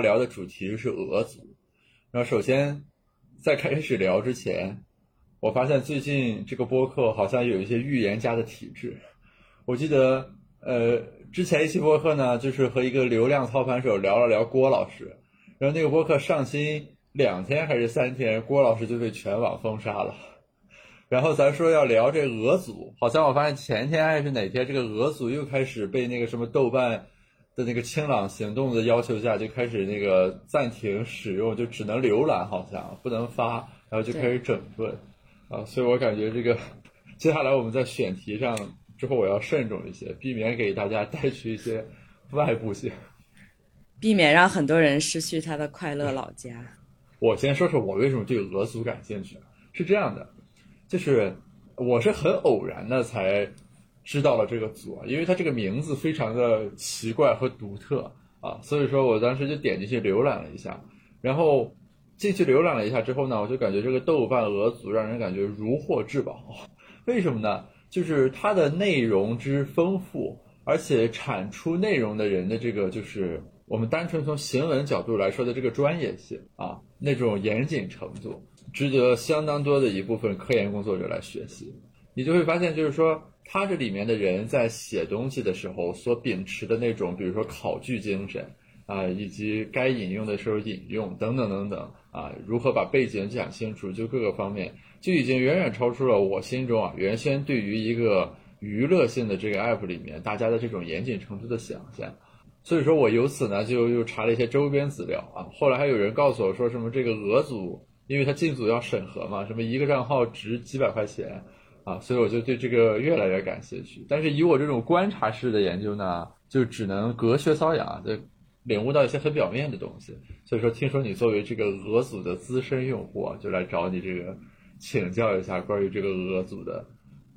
聊的主题是俄族。然后首先在开始聊之前，我发现最近这个播客好像有一些预言家的体质。我记得呃之前一期播客呢，就是和一个流量操盘手聊了聊郭老师，然后那个播客上新两天还是三天，郭老师就被全网封杀了。然后咱说要聊这俄族，好像我发现前天还是哪天，这个俄族又开始被那个什么豆瓣的那个清朗行动的要求下，就开始那个暂停使用，就只能浏览，好像不能发，然后就开始整顿啊。所以我感觉这个接下来我们在选题上之后，我要慎重一些，避免给大家带去一些外部性，避免让很多人失去他的快乐老家。我先说说我为什么对俄族感兴趣，是这样的。就是我是很偶然的才知道了这个组啊，因为它这个名字非常的奇怪和独特啊，所以说我当时就点进去浏览了一下，然后进去浏览了一下之后呢，我就感觉这个豆瓣鹅组让人感觉如获至宝，为什么呢？就是它的内容之丰富，而且产出内容的人的这个就是我们单纯从行文角度来说的这个专业性啊，那种严谨程度。值得相当多的一部分科研工作者来学习，你就会发现，就是说，他这里面的人在写东西的时候所秉持的那种，比如说考据精神啊，以及该引用的时候引用等等等等啊，如何把背景讲清楚，就各个方面，就已经远远超出了我心中啊原先对于一个娱乐性的这个 app 里面大家的这种严谨程度的想象。所以说我由此呢就又查了一些周边资料啊，后来还有人告诉我说什么这个俄组。因为他进组要审核嘛，什么一个账号值几百块钱啊，所以我就对这个越来越感兴趣。但是以我这种观察式的研究呢，就只能隔靴搔痒，就领悟到一些很表面的东西。所以说，听说你作为这个俄组的资深用户，就来找你这个请教一下关于这个俄组的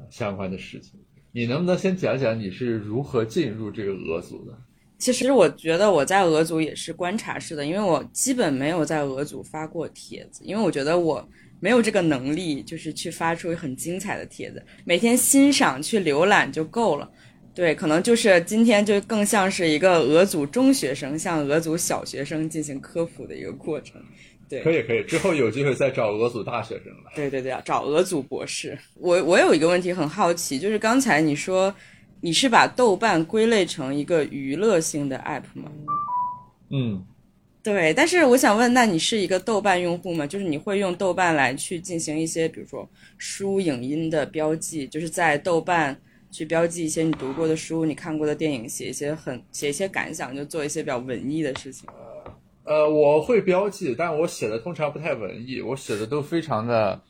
相关的事情。你能不能先讲讲你是如何进入这个俄组的？其实我觉得我在俄组也是观察式的，因为我基本没有在俄组发过帖子，因为我觉得我没有这个能力，就是去发出很精彩的帖子，每天欣赏去浏览就够了。对，可能就是今天就更像是一个俄组中学生向俄组小学生进行科普的一个过程。对，可以可以，之后有机会再找俄组大学生了。对对对，找俄组博士。我我有一个问题很好奇，就是刚才你说。你是把豆瓣归类成一个娱乐性的 app 吗？嗯，对。但是我想问，那你是一个豆瓣用户吗？就是你会用豆瓣来去进行一些，比如说书影音的标记，就是在豆瓣去标记一些你读过的书、你看过的电影，写一些很写一些感想，就做一些比较文艺的事情。呃，我会标记，但我写的通常不太文艺，我写的都非常的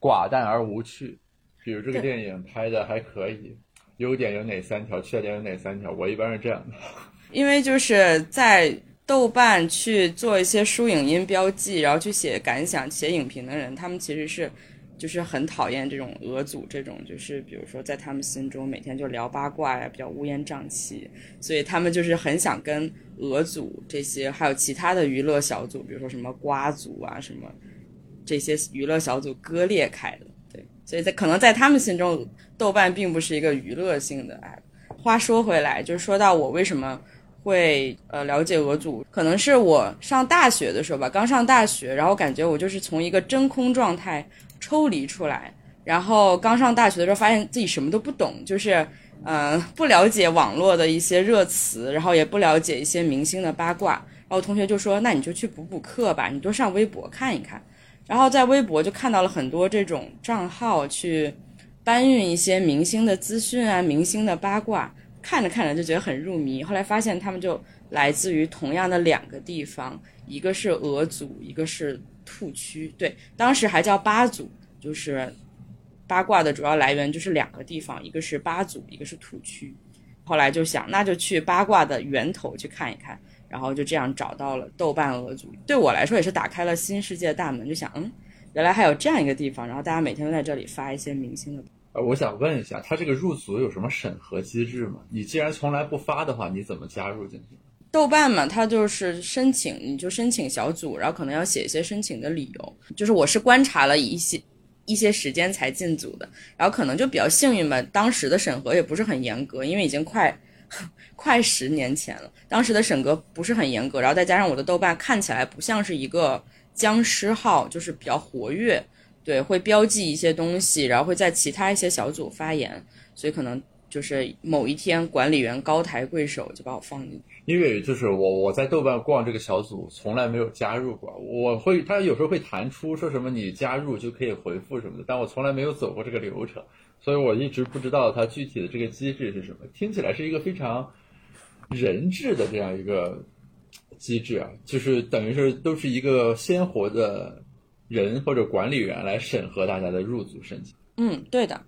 寡淡而无趣。比如这个电影拍的还可以。优点有哪三条？缺点有哪三条？我一般是这样的，因为就是在豆瓣去做一些书影音标记，然后去写感想、写影评的人，他们其实是就是很讨厌这种俄组这种，就是比如说在他们心中每天就聊八卦呀，比较乌烟瘴气，所以他们就是很想跟俄组这些还有其他的娱乐小组，比如说什么瓜组啊什么这些娱乐小组割裂开的。对所以在可能在他们心中，豆瓣并不是一个娱乐性的 app。话说回来，就是说到我为什么会呃了解俄组，可能是我上大学的时候吧，刚上大学，然后感觉我就是从一个真空状态抽离出来，然后刚上大学的时候发现自己什么都不懂，就是嗯不了解网络的一些热词，然后也不了解一些明星的八卦，然后同学就说那你就去补补课吧，你多上微博看一看。然后在微博就看到了很多这种账号去搬运一些明星的资讯啊、明星的八卦，看着看着就觉得很入迷。后来发现他们就来自于同样的两个地方，一个是俄族，一个是兔区。对，当时还叫八组，就是八卦的主要来源就是两个地方，一个是八组，一个是兔区。后来就想，那就去八卦的源头去看一看。然后就这样找到了豆瓣俄族，对我来说也是打开了新世界的大门。就想，嗯，原来还有这样一个地方，然后大家每天都在这里发一些明星的。呃，我想问一下，他这个入组有什么审核机制吗？你既然从来不发的话，你怎么加入进去？豆瓣嘛，它就是申请，你就申请小组，然后可能要写一些申请的理由。就是我是观察了一些一些时间才进组的，然后可能就比较幸运吧，当时的审核也不是很严格，因为已经快。快十年前了。当时的审核不是很严格，然后再加上我的豆瓣看起来不像是一个僵尸号，就是比较活跃，对，会标记一些东西，然后会在其他一些小组发言，所以可能就是某一天管理员高抬贵手就把我放进去。因为就是我我在豆瓣逛这个小组从来没有加入过，我会他有时候会弹出说什么你加入就可以回复什么的，但我从来没有走过这个流程，所以我一直不知道它具体的这个机制是什么。听起来是一个非常人质的这样一个机制啊，就是等于是都是一个鲜活的人或者管理员来审核大家的入组申请。嗯，对的，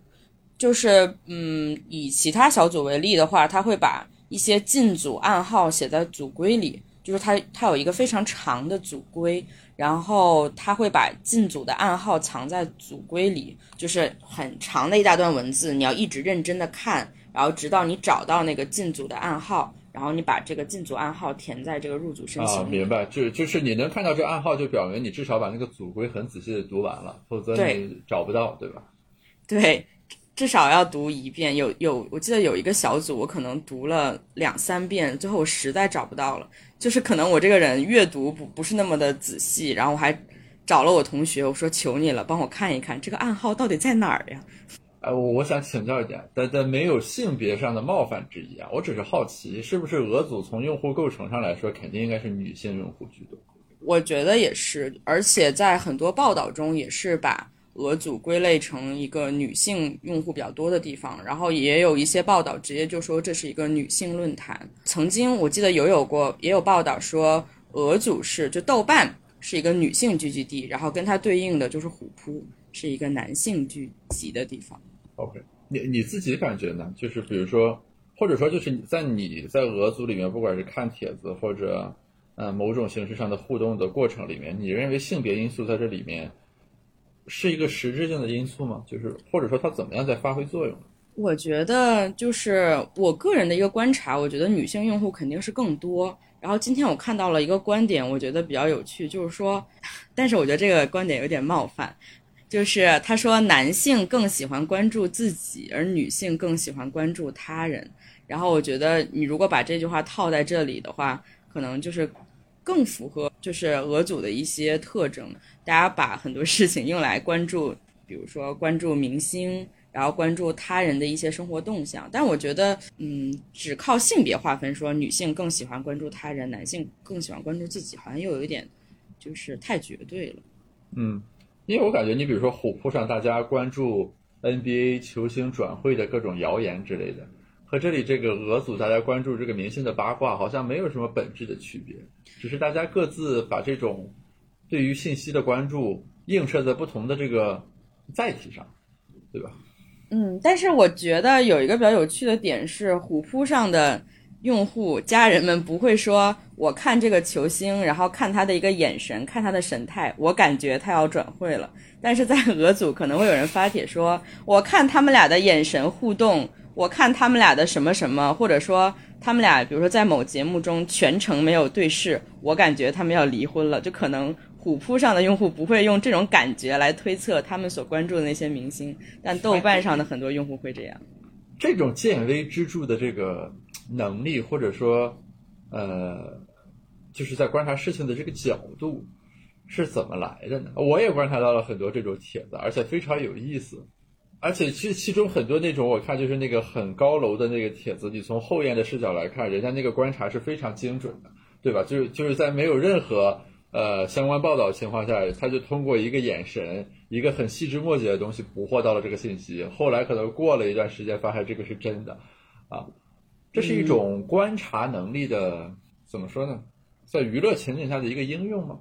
就是嗯，以其他小组为例的话，他会把。一些进组暗号写在组规里，就是他他有一个非常长的组规，然后他会把进组的暗号藏在组规里，就是很长的一大段文字，你要一直认真的看，然后直到你找到那个进组的暗号，然后你把这个进组暗号填在这个入组申请。啊，明白，就就是你能看到这暗号，就表明你至少把那个组规很仔细的读完了，否则你找不到，对吧？对。至少要读一遍，有有，我记得有一个小组，我可能读了两三遍，最后我实在找不到了。就是可能我这个人阅读不不是那么的仔细，然后我还找了我同学，我说求你了，帮我看一看这个暗号到底在哪儿呀？哎，我我想请教一点，但但没有性别上的冒犯之意啊，我只是好奇，是不是俄组从用户构成上来说，肯定应该是女性用户居多？我觉得也是，而且在很多报道中也是把。俄组归类成一个女性用户比较多的地方，然后也有一些报道直接就说这是一个女性论坛。曾经我记得有有过也有报道说俄组是就豆瓣是一个女性聚集地，然后跟它对应的就是虎扑是一个男性聚集的地方。OK，你你自己感觉呢？就是比如说，或者说就是在你在俄组里面，不管是看帖子或者呃某种形式上的互动的过程里面，你认为性别因素在这里面？是一个实质性的因素吗？就是或者说它怎么样在发挥作用？我觉得就是我个人的一个观察，我觉得女性用户肯定是更多。然后今天我看到了一个观点，我觉得比较有趣，就是说，但是我觉得这个观点有点冒犯，就是他说男性更喜欢关注自己，而女性更喜欢关注他人。然后我觉得你如果把这句话套在这里的话，可能就是。更符合就是俄组的一些特征，大家把很多事情用来关注，比如说关注明星，然后关注他人的一些生活动向。但我觉得，嗯，只靠性别划分说女性更喜欢关注他人，男性更喜欢关注自己，好像又有一点就是太绝对了。嗯，因为我感觉你比如说虎扑上大家关注 NBA 球星转会的各种谣言之类的。和这里这个俄组大家关注这个明星的八卦好像没有什么本质的区别，只是大家各自把这种对于信息的关注映射在不同的这个载体上，对吧？嗯，但是我觉得有一个比较有趣的点是，虎扑上的用户家人们不会说我看这个球星，然后看他的一个眼神，看他的神态，我感觉他要转会了。但是在俄组可能会有人发帖说，我看他们俩的眼神互动。我看他们俩的什么什么，或者说他们俩，比如说在某节目中全程没有对视，我感觉他们要离婚了。就可能虎扑上的用户不会用这种感觉来推测他们所关注的那些明星，但豆瓣上的很多用户会这样。这种见微知著的这个能力，或者说，呃，就是在观察事情的这个角度是怎么来的呢？我也观察到了很多这种帖子，而且非常有意思。而且其其中很多那种我看就是那个很高楼的那个帖子，你从后沿的视角来看，人家那个观察是非常精准的，对吧？就是就是在没有任何呃相关报道情况下，他就通过一个眼神，一个很细枝末节的东西捕获到了这个信息。后来可能过了一段时间，发现这个是真的，啊，这是一种观察能力的怎么说呢？在娱乐情景下的一个应用吗？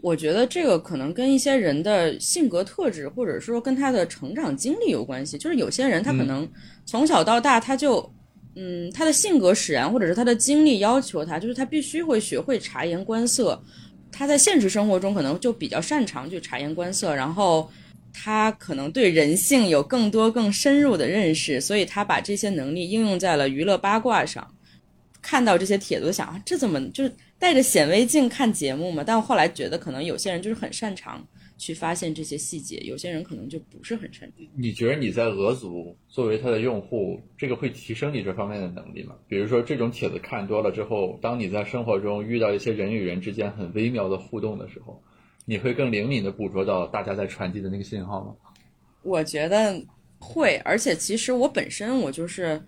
我觉得这个可能跟一些人的性格特质，或者说跟他的成长经历有关系。就是有些人他可能从小到大他就，嗯，他的性格使然，或者是他的经历要求他，就是他必须会学会察言观色。他在现实生活中可能就比较擅长去察言观色，然后他可能对人性有更多更深入的认识，所以他把这些能力应用在了娱乐八卦上。看到这些帖子，想啊这怎么就是。带着显微镜看节目嘛，但我后来觉得可能有些人就是很擅长去发现这些细节，有些人可能就不是很擅长。你觉得你在俄族作为他的用户，这个会提升你这方面的能力吗？比如说这种帖子看多了之后，当你在生活中遇到一些人与人之间很微妙的互动的时候，你会更灵敏的捕捉到大家在传递的那个信号吗？我觉得会，而且其实我本身我就是，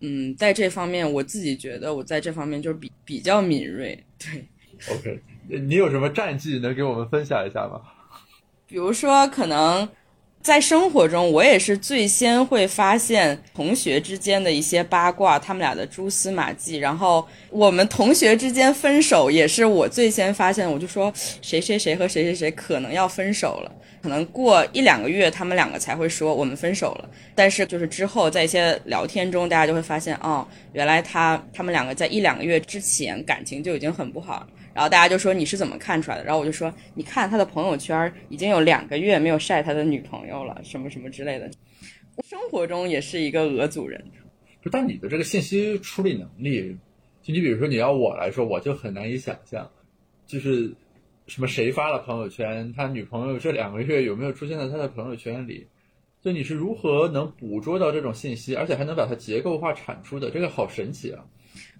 嗯，在这方面我自己觉得我在这方面就是比比较敏锐，对。OK，你有什么战绩能给我们分享一下吗？比如说，可能在生活中，我也是最先会发现同学之间的一些八卦，他们俩的蛛丝马迹。然后我们同学之间分手，也是我最先发现。我就说谁谁谁和谁谁谁可能要分手了，可能过一两个月，他们两个才会说我们分手了。但是就是之后在一些聊天中，大家就会发现，哦，原来他他们两个在一两个月之前感情就已经很不好。然后大家就说你是怎么看出来的？然后我就说，你看他的朋友圈已经有两个月没有晒他的女朋友了，什么什么之类的。生活中也是一个俄族人，不，但你的这个信息处理能力，就你比如说你要我来说，我就很难以想象，就是什么谁发了朋友圈，他女朋友这两个月有没有出现在他的朋友圈里？就你是如何能捕捉到这种信息，而且还能把它结构化产出的？这个好神奇啊！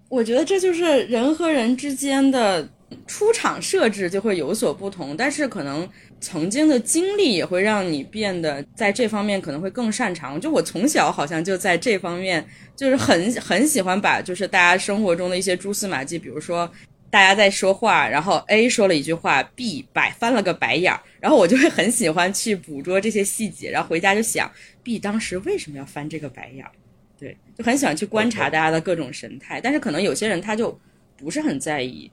我觉得这就是人和人之间的出场设置就会有所不同，但是可能曾经的经历也会让你变得在这方面可能会更擅长。就我从小好像就在这方面就是很 很喜欢把就是大家生活中的一些蛛丝马迹，比如说。大家在说话，然后 A 说了一句话，B 摆翻了个白眼儿，然后我就会很喜欢去捕捉这些细节，然后回家就想 B 当时为什么要翻这个白眼儿。对，就很喜欢去观察大家的各种神态，但是可能有些人他就不是很在意。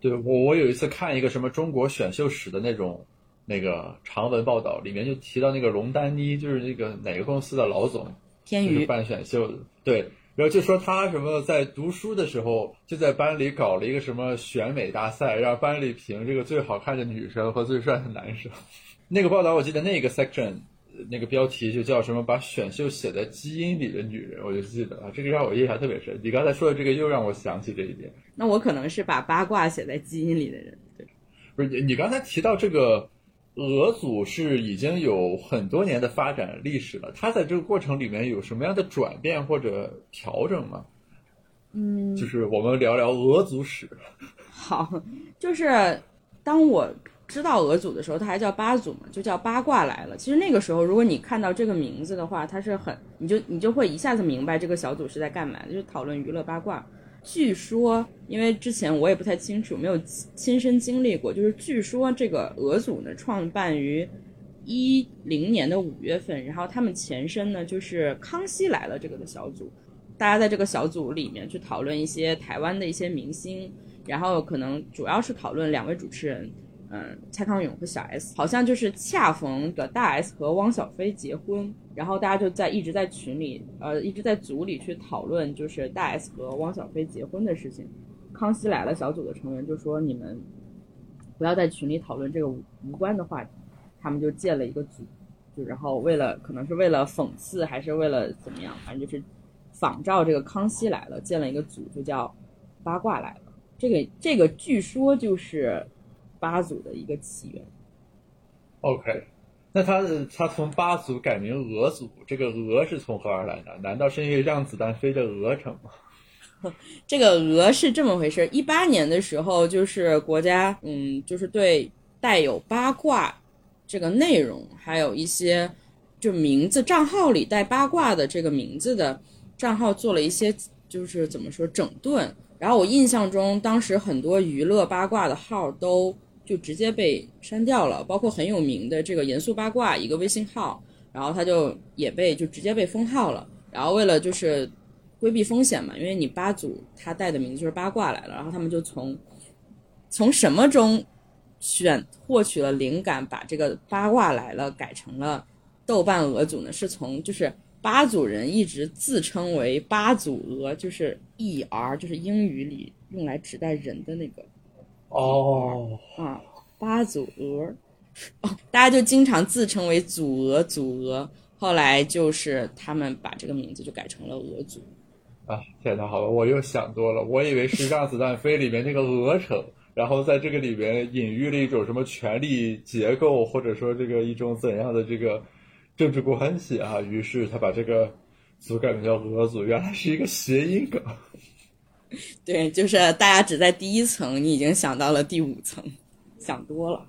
对我，我有一次看一个什么中国选秀史的那种那个长文报道，里面就提到那个龙丹妮，就是那个哪个公司的老总，天娱就是办选秀的，对。然后就说他什么在读书的时候就在班里搞了一个什么选美大赛，让班里评这个最好看的女生和最帅的男生。那个报道我记得那个 section 那个标题就叫什么“把选秀写在基因里的女人”，我就记得啊，这个让我印象特别深。你刚才说的这个又让我想起这一点。那我可能是把八卦写在基因里的人。对，不是你你刚才提到这个俄组是已经有很多年的发展历史了，它在这个过程里面有什么样的转变或者调整吗？嗯，就是我们聊聊俄族史。好，就是当我知道俄组的时候，它还叫八组嘛，就叫八卦来了。其实那个时候，如果你看到这个名字的话，它是很，你就你就会一下子明白这个小组是在干嘛，就是讨论娱乐八卦。据说，因为之前我也不太清楚，没有亲身经历过，就是据说这个俄组呢创办于一零年的五月份，然后他们前身呢就是《康熙来了》这个的小组，大家在这个小组里面去讨论一些台湾的一些明星，然后可能主要是讨论两位主持人，嗯，蔡康永和小 S，好像就是恰逢的大 S 和汪小菲结婚，然后大家就在一直在群里，呃，一直在组里去讨论，就是大 S 和汪小菲结婚的事情。康熙来了小组的成员就说：“你们不要在群里讨论这个无无关的话题。”他们就建了一个组，就然后为了可能是为了讽刺，还是为了怎么样，反正就是仿照这个《康熙来了》建了一个组，就叫“八卦来了”。这个这个据说就是八组的一个起源。OK，那他他从八族改名俄族，这个俄是从何而来的？难道是因为让子弹飞的鹅城吗？这个鹅是这么回事：一八年的时候，就是国家，嗯，就是对带有八卦这个内容，还有一些就名字账号里带八卦的这个名字的账号做了一些，就是怎么说整顿。然后我印象中，当时很多娱乐八卦的号都就直接被删掉了，包括很有名的这个严肃八卦一个微信号，然后他就也被就直接被封号了。然后为了就是规避风险嘛，因为你八组他带的名字就是八卦来了，然后他们就从从什么中选获取了灵感，把这个八卦来了改成了豆瓣鹅组呢？是从就是八组人一直自称为八组鹅，就是 E R，就是英语里用来指代人的那个哦，啊，八组鹅，哦，大家就经常自称为祖鹅，祖鹅。后来就是他们把这个名字就改成了鹅祖。啊，天哪，好了，我又想多了，我以为是《让子弹飞》里面那个鹅城，然后在这个里边隐喻了一种什么权力结构，或者说这个一种怎样的这个政治关系啊？于是他把这个组改名叫俄组，原来是一个谐音梗。对，就是大家只在第一层，你已经想到了第五层，想多了。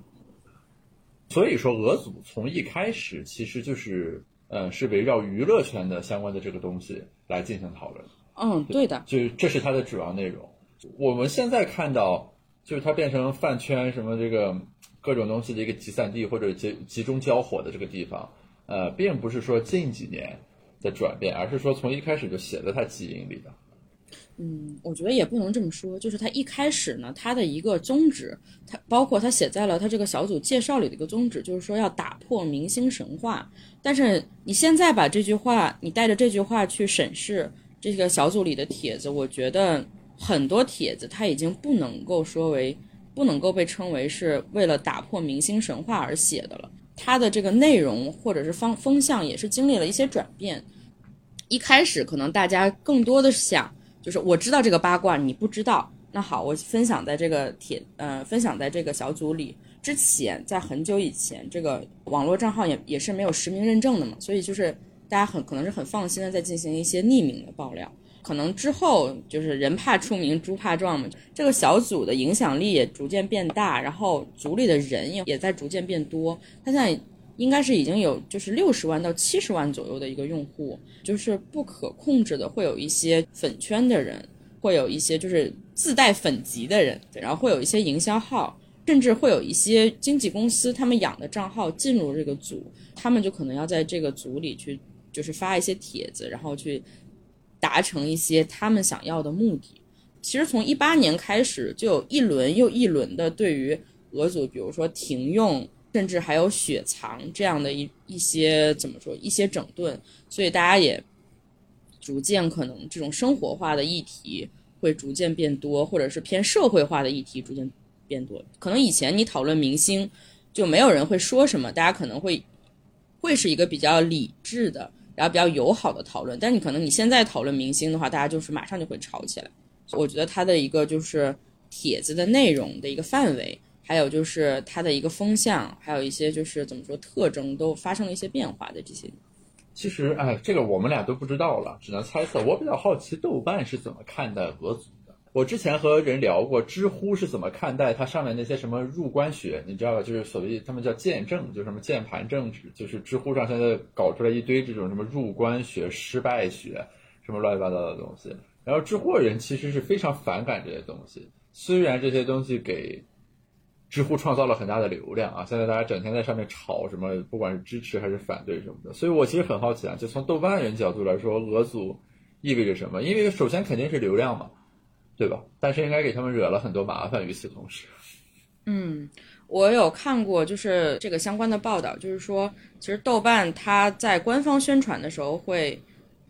所以说，俄组从一开始其实就是，呃，是围绕娱乐圈的相关的这个东西来进行讨论。嗯，对的，就这是它的主要内容。我们现在看到，就是它变成饭圈什么这个各种东西的一个集散地或者集集中交火的这个地方，呃，并不是说近几年的转变，而是说从一开始就写在它基因里的。嗯，我觉得也不能这么说，就是他一开始呢，他的一个宗旨，他包括他写在了他这个小组介绍里的一个宗旨，就是说要打破明星神话。但是你现在把这句话，你带着这句话去审视这个小组里的帖子，我觉得很多帖子他已经不能够说为，不能够被称为是为了打破明星神话而写的了。他的这个内容或者是方风向也是经历了一些转变。一开始可能大家更多的想。就是我知道这个八卦，你不知道。那好，我分享在这个帖，呃，分享在这个小组里。之前在很久以前，这个网络账号也也是没有实名认证的嘛，所以就是大家很可能是很放心的在进行一些匿名的爆料。可能之后就是人怕出名，猪怕壮嘛，这个小组的影响力也逐渐变大，然后组里的人也也在逐渐变多。他现在。应该是已经有就是六十万到七十万左右的一个用户，就是不可控制的会有一些粉圈的人，会有一些就是自带粉级的人，然后会有一些营销号，甚至会有一些经纪公司他们养的账号进入这个组，他们就可能要在这个组里去就是发一些帖子，然后去达成一些他们想要的目的。其实从一八年开始就有一轮又一轮的对于俄组，比如说停用。甚至还有雪藏这样的一一些怎么说一些整顿，所以大家也逐渐可能这种生活化的议题会逐渐变多，或者是偏社会化的议题逐渐变多。可能以前你讨论明星，就没有人会说什么，大家可能会会是一个比较理智的，然后比较友好的讨论。但你可能你现在讨论明星的话，大家就是马上就会吵起来。我觉得它的一个就是帖子的内容的一个范围。还有就是它的一个风向，还有一些就是怎么说特征都发生了一些变化的这些。其实，哎，这个我们俩都不知道了，只能猜测。我比较好奇豆瓣是怎么看待俄组的。我之前和人聊过，知乎是怎么看待它上面那些什么入关学，你知道吧？就是所谓他们叫见证，就什么键盘政治，就是知乎上现在搞出来一堆这种什么入关学、失败学，什么乱七八糟的东西。然后知乎人其实是非常反感这些东西，虽然这些东西给。知乎创造了很大的流量啊！现在大家整天在上面吵什么，不管是支持还是反对什么的。所以我其实很好奇啊，就从豆瓣人角度来说，俄组意味着什么？因为首先肯定是流量嘛，对吧？但是应该给他们惹了很多麻烦。与此同时，嗯，我有看过就是这个相关的报道，就是说，其实豆瓣它在官方宣传的时候会。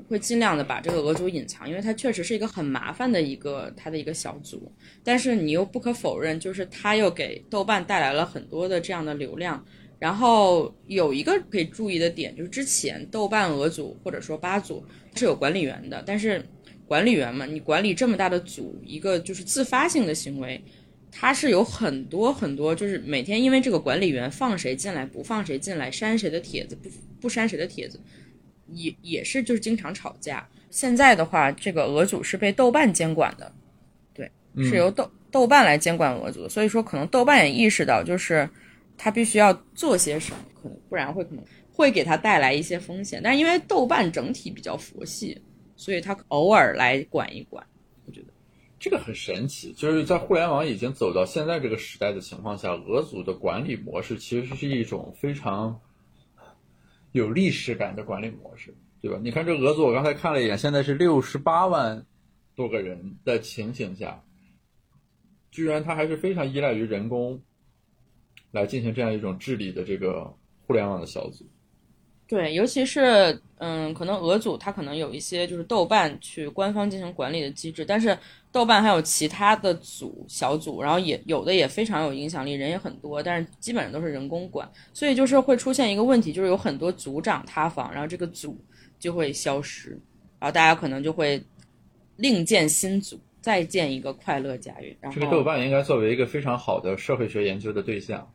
会尽量的把这个俄组隐藏，因为它确实是一个很麻烦的一个它的一个小组，但是你又不可否认，就是它又给豆瓣带来了很多的这样的流量。然后有一个可以注意的点，就是之前豆瓣俄组或者说八组是有管理员的，但是管理员嘛，你管理这么大的组，一个就是自发性的行为，它是有很多很多，就是每天因为这个管理员放谁进来不放谁进来，删谁的帖子不不删谁的帖子。也也是就是经常吵架。现在的话，这个俄组是被豆瓣监管的，对，是由豆豆瓣来监管俄组。所以说，可能豆瓣也意识到，就是他必须要做些什么，可能不然会可能会给他带来一些风险。但是因为豆瓣整体比较佛系，所以他偶尔来管一管。我觉得这个很神奇，就是在互联网已经走到现在这个时代的情况下，俄组的管理模式其实是一种非常。有历史感的管理模式，对吧？你看这俄组，我刚才看了一眼，现在是六十八万多个人的情形下，居然它还是非常依赖于人工来进行这样一种治理的这个互联网的小组。对，尤其是嗯，可能俄组它可能有一些就是豆瓣去官方进行管理的机制，但是豆瓣还有其他的组小组，然后也有的也非常有影响力，人也很多，但是基本上都是人工管，所以就是会出现一个问题，就是有很多组长塌房，然后这个组就会消失，然后大家可能就会另建新组，再建一个快乐家园。然后这个豆瓣应该作为一个非常好的社会学研究的对象，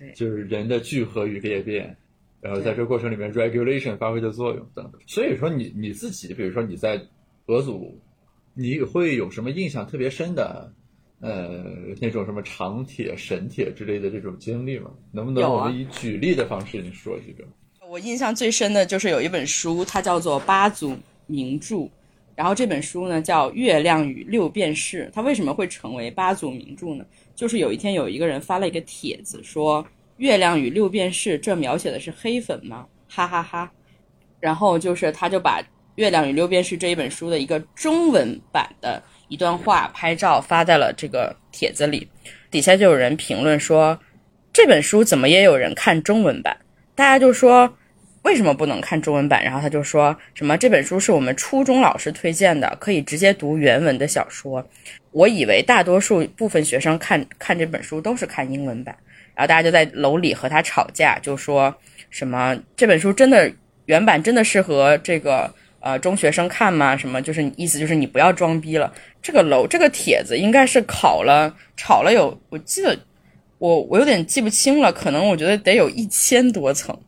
对 就是人的聚合与裂变，然后在这个过程里面 regulation 发挥的作用等等。所以说你你自己，比如说你在俄组，你会有什么印象特别深的？呃，那种什么长铁、神铁之类的这种经历吗？能不能我们以举例的方式你说几个？我印象最深的就是有一本书，它叫做《八祖名著》，然后这本书呢叫《月亮与六便士》。它为什么会成为八祖名著呢？就是有一天有一个人发了一个帖子说：“月亮与六便士，这描写的是黑粉吗？”哈哈哈然后就是他就把《月亮与六便士》这一本书的一个中文版的一段话拍照发在了这个帖子里，底下就有人评论说：“这本书怎么也有人看中文版？”大家就说为什么不能看中文版？然后他就说什么这本书是我们初中老师推荐的，可以直接读原文的小说。我以为大多数部分学生看看这本书都是看英文版，然后大家就在楼里和他吵架，就说什么这本书真的原版真的适合这个呃中学生看吗？什么就是意思就是你不要装逼了。这个楼这个帖子应该是考了吵了有，我记得我我有点记不清了，可能我觉得得有一千多层。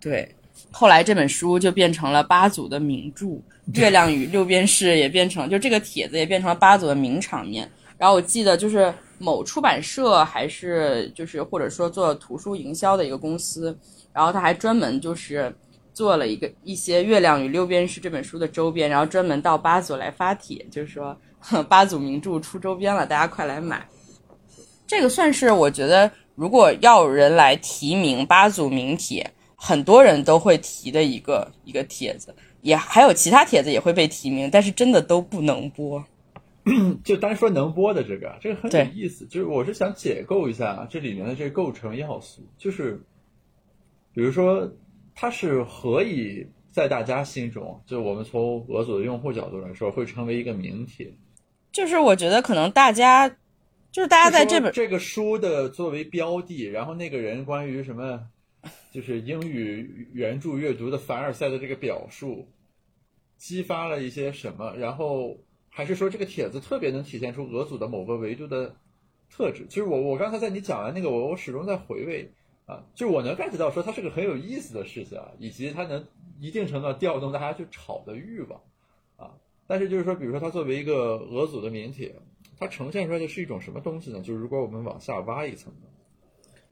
对，后来这本书就变成了八组的名著，《月亮与六便士》也变成就这个帖子也变成了八组的名场面。然后我记得就是某出版社还是就是或者说做图书营销的一个公司，然后他还专门就是做了一个一些《月亮与六便士》这本书的周边，然后专门到八组来发帖，就是说 八组名著出周边了，大家快来买。这个算是我觉得，如果要人来提名八组名帖，很多人都会提的一个一个帖子，也还有其他帖子也会被提名，但是真的都不能播。就单说能播的这个，这个很有意思。就是我是想解构一下这里面的这个构成要素，就是比如说它是何以在大家心中，就我们从俄组的用户角度来说，会成为一个名帖。就是我觉得可能大家，就是大家在这本这个书的作为标的，然后那个人关于什么，就是英语原著阅读的凡尔赛的这个表述，激发了一些什么，然后还是说这个帖子特别能体现出俄组的某个维度的特质。其实我我刚才在你讲完那个，我我始终在回味啊，就是我能 get 到说它是个很有意思的事情啊，以及它能一定程度调动大家去吵的欲望啊。但是就是说，比如说它作为一个俄组的名帖，它呈现出来的是一种什么东西呢？就是如果我们往下挖一层呢，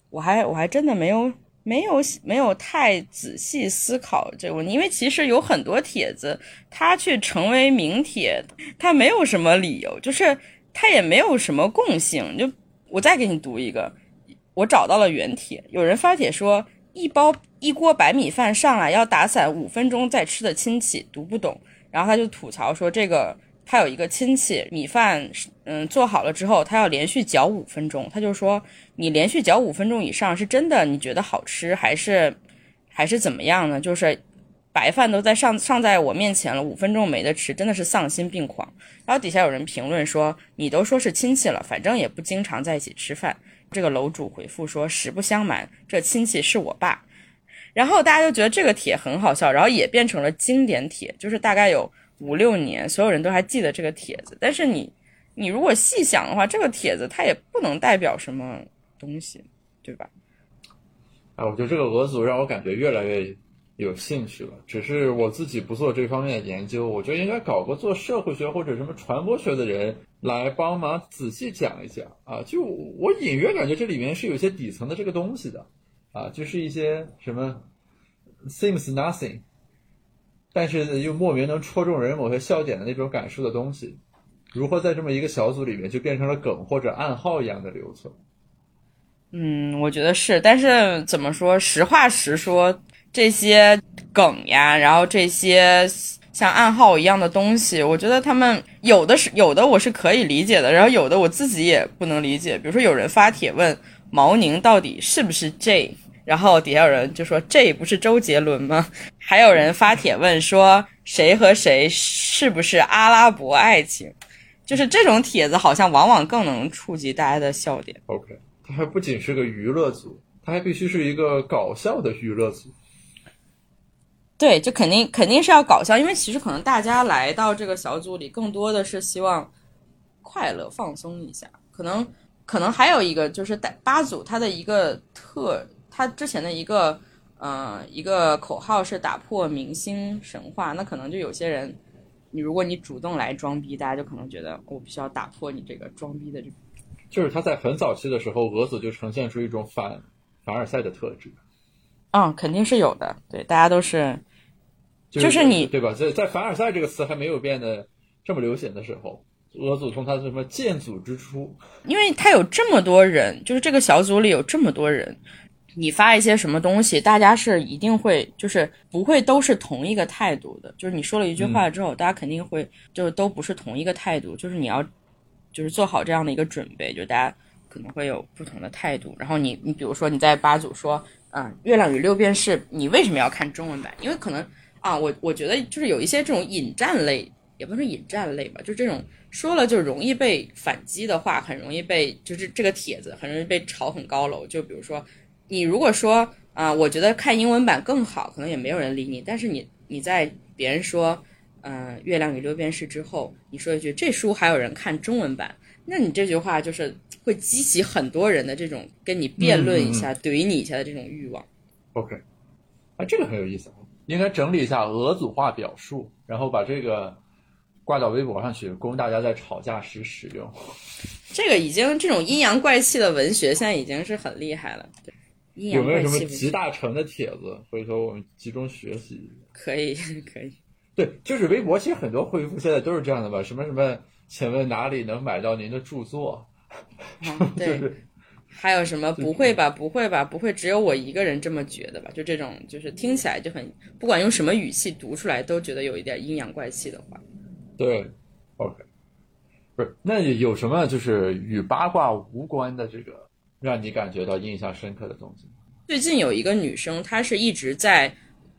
我还我还真的没有没有没有太仔细思考这个问题，因为其实有很多帖子，它去成为名帖，它没有什么理由，就是它也没有什么共性。就我再给你读一个，我找到了原帖，有人发帖说一包一锅白米饭上来要打散五分钟再吃的亲戚读不懂，然后他就吐槽说这个。他有一个亲戚，米饭嗯做好了之后，他要连续搅五分钟。他就说，你连续搅五分钟以上，是真的你觉得好吃，还是还是怎么样呢？就是白饭都在上上在我面前了，五分钟没得吃，真的是丧心病狂。然后底下有人评论说，你都说是亲戚了，反正也不经常在一起吃饭。这个楼主回复说，实不相瞒，这亲戚是我爸。然后大家就觉得这个帖很好笑，然后也变成了经典帖，就是大概有。五六年，所有人都还记得这个帖子，但是你，你如果细想的话，这个帖子它也不能代表什么东西，对吧？啊，我觉得这个俄组让我感觉越来越有兴趣了。只是我自己不做这方面的研究，我觉得应该搞个做社会学或者什么传播学的人来帮忙仔细讲一讲啊。就我隐约感觉这里面是有些底层的这个东西的啊，就是一些什么 seems nothing。但是又莫名能戳中人某些笑点的那种感受的东西，如何在这么一个小组里面就变成了梗或者暗号一样的留存？嗯，我觉得是。但是怎么说？实话实说，这些梗呀，然后这些像暗号一样的东西，我觉得他们有的是有的我是可以理解的，然后有的我自己也不能理解。比如说有人发帖问毛宁到底是不是 J。然后底下有人就说：“这不是周杰伦吗？”还有人发帖问说：“谁和谁是不是阿拉伯爱情？”就是这种帖子，好像往往更能触及大家的笑点。OK，它还不仅是个娱乐组，它还必须是一个搞笑的娱乐组。对，就肯定肯定是要搞笑，因为其实可能大家来到这个小组里，更多的是希望快乐、放松一下。可能可能还有一个就是带八组它的一个特，它之前的一个呃一个口号是打破明星神话，那可能就有些人，你如果你主动来装逼，大家就可能觉得我必须要打破你这个装逼的这。就是他在很早期的时候，俄组就呈现出一种反凡尔赛的特质。嗯，肯定是有的。对，大家都是，就是你对吧？在在凡尔赛这个词还没有变得这么流行的时候。俄组从他的什么建组之初，因为他有这么多人，就是这个小组里有这么多人，你发一些什么东西，大家是一定会，就是不会都是同一个态度的。就是你说了一句话之后，大家肯定会就都不是同一个态度。就是你要就是做好这样的一个准备，就大家可能会有不同的态度。然后你你比如说你在八组说，嗯，《月亮与六便士》，你为什么要看中文版？因为可能啊，我我觉得就是有一些这种引战类，也不是引战类吧，就这种。说了就容易被反击的话，很容易被就是这个帖子很容易被炒很高楼。就比如说，你如果说啊，我觉得看英文版更好，可能也没有人理你。但是你你在别人说嗯《月亮与六便士》之后，你说一句这书还有人看中文版，那你这句话就是会激起很多人的这种跟你辩论一下、怼你一下的这种欲望。OK，啊，这个很有意思，应该整理一下俄组化表述，然后把这个。挂到微博上去，供大家在吵架时使用。这个已经这种阴阳怪气的文学，现在已经是很厉害了。对，有没有什么集大成的帖子？回头我们集中学习。可以，可以。对，就是微博，其实很多回复现在都是这样的吧？什么什么？请问哪里能买到您的著作？对。还有什么？不会吧？不会吧？不会，只有我一个人这么觉得吧？就这种，就是听起来就很，不管用什么语气读出来，都觉得有一点阴阳怪气的话。对，OK，不是那有什么就是与八卦无关的这个让你感觉到印象深刻的东西？最近有一个女生，她是一直在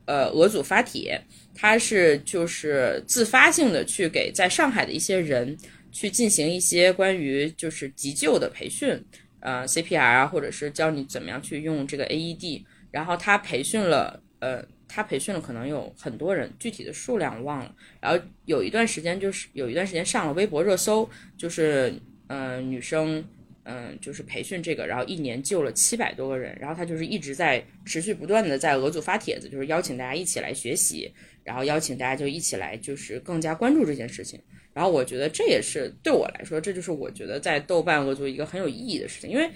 呃俄组发帖，她是就是自发性的去给在上海的一些人去进行一些关于就是急救的培训，呃 CPR 啊，或者是教你怎么样去用这个 AED，然后她培训了呃。他培训了可能有很多人，具体的数量忘了。然后有一段时间就是有一段时间上了微博热搜，就是嗯女生嗯就是培训这个，然后一年救了七百多个人。然后他就是一直在持续不断的在俄组发帖子，就是邀请大家一起来学习，然后邀请大家就一起来就是更加关注这件事情。然后我觉得这也是对我来说，这就是我觉得在豆瓣俄组一个很有意义的事情，因为。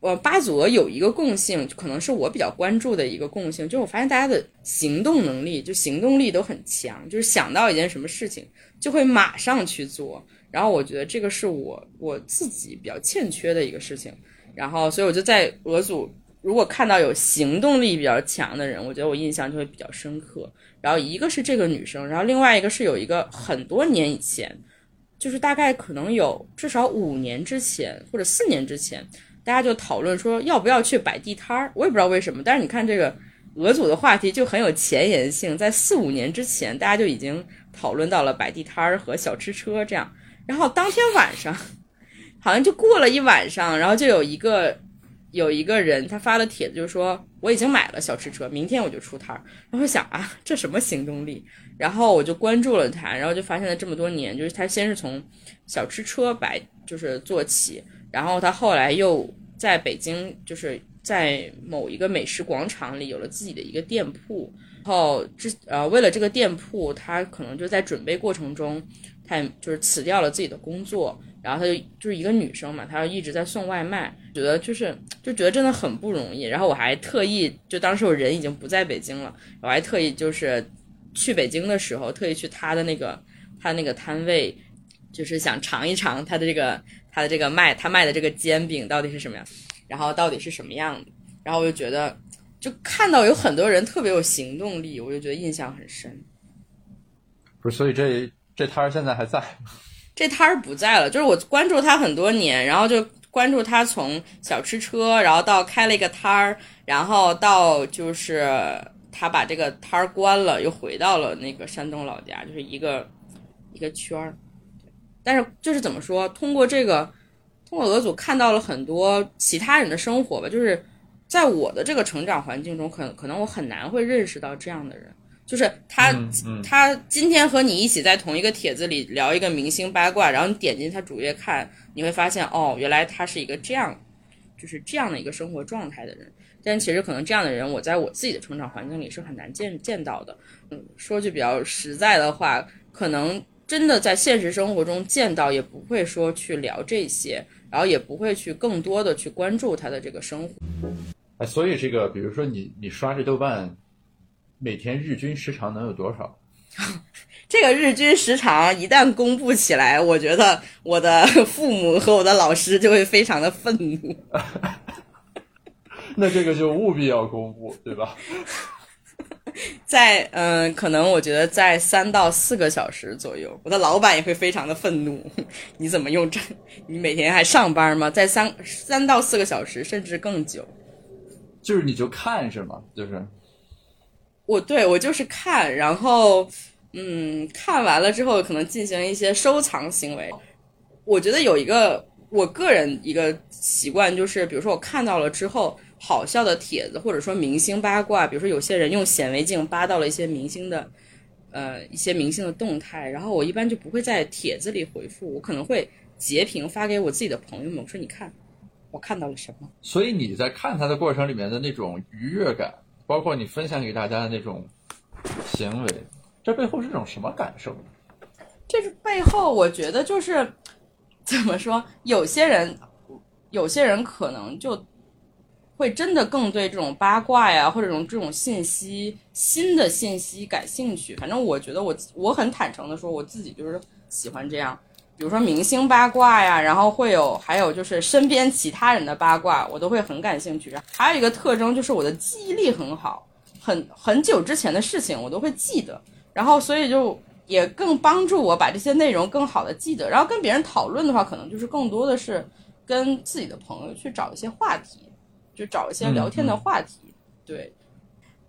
我八组俄有一个共性，可能是我比较关注的一个共性，就是我发现大家的行动能力，就行动力都很强，就是想到一件什么事情就会马上去做。然后我觉得这个是我我自己比较欠缺的一个事情。然后所以我就在俄组，如果看到有行动力比较强的人，我觉得我印象就会比较深刻。然后一个是这个女生，然后另外一个是有一个很多年以前，就是大概可能有至少五年之前或者四年之前。大家就讨论说要不要去摆地摊儿，我也不知道为什么。但是你看这个俄组的话题就很有前沿性，在四五年之前，大家就已经讨论到了摆地摊儿和小吃车这样。然后当天晚上，好像就过了一晚上，然后就有一个有一个人他发了帖子，就说我已经买了小吃车，明天我就出摊儿。然后想啊，这什么行动力？然后我就关注了他，然后就发现了这么多年，就是他先是从小吃车摆就是做起。然后他后来又在北京，就是在某一个美食广场里有了自己的一个店铺。然后之呃，为了这个店铺，他可能就在准备过程中，就是辞掉了自己的工作。然后她就就是一个女生嘛，她就一直在送外卖，觉得就是就觉得真的很不容易。然后我还特意就当时我人已经不在北京了，我还特意就是去北京的时候，特意去他的那个他那个摊位，就是想尝一尝他的这个。他的这个卖，他卖的这个煎饼到底是什么样？然后到底是什么样的？然后我就觉得，就看到有很多人特别有行动力，我就觉得印象很深。不是，所以这这摊儿现在还在？这摊儿不在了，就是我关注他很多年，然后就关注他从小吃车，然后到开了一个摊儿，然后到就是他把这个摊儿关了，又回到了那个山东老家，就是一个一个圈儿。但是就是怎么说，通过这个，通过俄组看到了很多其他人的生活吧。就是在我的这个成长环境中，可可能我很难会认识到这样的人。就是他、嗯嗯他今天和你一起在同一个帖子里聊一个明星八卦，然后你点进他主页看，你会发现哦，原来他是一个这样，就是这样的一个生活状态的人。但其实可能这样的人，我在我自己的成长环境里是很难见见到的。嗯，说句比较实在的话，可能真的在现实生活中见到，也不会说去聊这些，然后也不会去更多的去关注他的这个生活。哎，所以这个，比如说你你刷这豆瓣，每天日均时长能有多少？这个日均时长一旦公布起来，我觉得我的父母和我的老师就会非常的愤怒。那这个就务必要公布，对吧？在嗯、可能我觉得在三到四个小时左右，我的老板也会非常的愤怒。你怎么用这？你每天还上班吗？在三三到四个小时，甚至更久。就是你就看是吗？就是我对我就是看，然后嗯，看完了之后可能进行一些收藏行为。我觉得有一个我个人一个习惯，就是比如说我看到了之后好笑的帖子，或者说明星八卦，比如说有些人用显微镜扒到了一些明星的呃一些明星的动态，然后我一般就不会在帖子里回复，我可能会截屏发给我自己的朋友们，我说你看我看到了什么。所以你在看它的过程里面的那种愉悦感，包括你分享给大家的那种行为，这背后是种什么感受？这是背后，我觉得就是怎么说，有些人，有些人可能就会真的更对这种八卦呀，或者这种这种信息、新的信息感兴趣。反正我觉得我我很坦诚的说，我自己就是喜欢这样。比如说明星八卦呀，然后会有还有就是身边其他人的八卦，我都会很感兴趣。还有一个特征就是我的记忆力很好，很很久之前的事情我都会记得，然后所以就也更帮助我把这些内容更好的记得。然后跟别人讨论的话，可能就是更多的是跟自己的朋友去找一些话题，就找一些聊天的话题。对，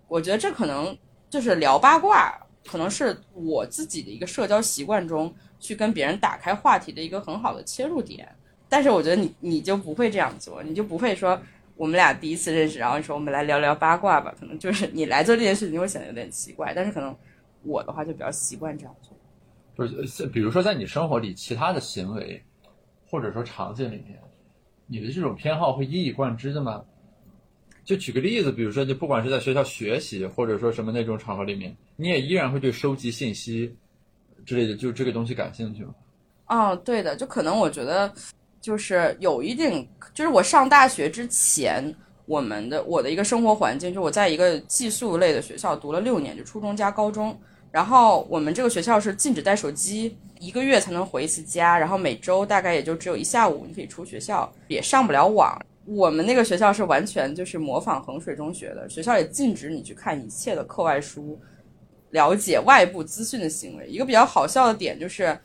我觉得这可能就是聊八卦，可能是我自己的一个社交习惯中去跟别人打开话题的一个很好的切入点。但是我觉得你你就不会这样做，你就不会说我们俩第一次认识，然后你说我们来聊聊八卦吧。可能就是你来做这件事情会显得有点奇怪，但是可能我的话就比较习惯这样做。就是，比如说在你生活里其他的行为，或者说场景里面，你的这种偏好会一以贯之的吗？就举个例子，比如说，就不管是在学校学习，或者说什么那种场合里面，你也依然会对收集信息之类的，就这个东西感兴趣吗？哦，对的，就可能我觉得就是有一定，就是我上大学之前，我们的我的一个生活环境，就我在一个寄宿类的学校读了六年，就初中加高中。然后我们这个学校是禁止带手机，一个月才能回一次家，然后每周大概也就只有一下午你可以出学校，也上不了网。我们那个学校是完全就是模仿衡水中学的，学校也禁止你去看一切的课外书，了解外部资讯的行为。一个比较好笑的点就是，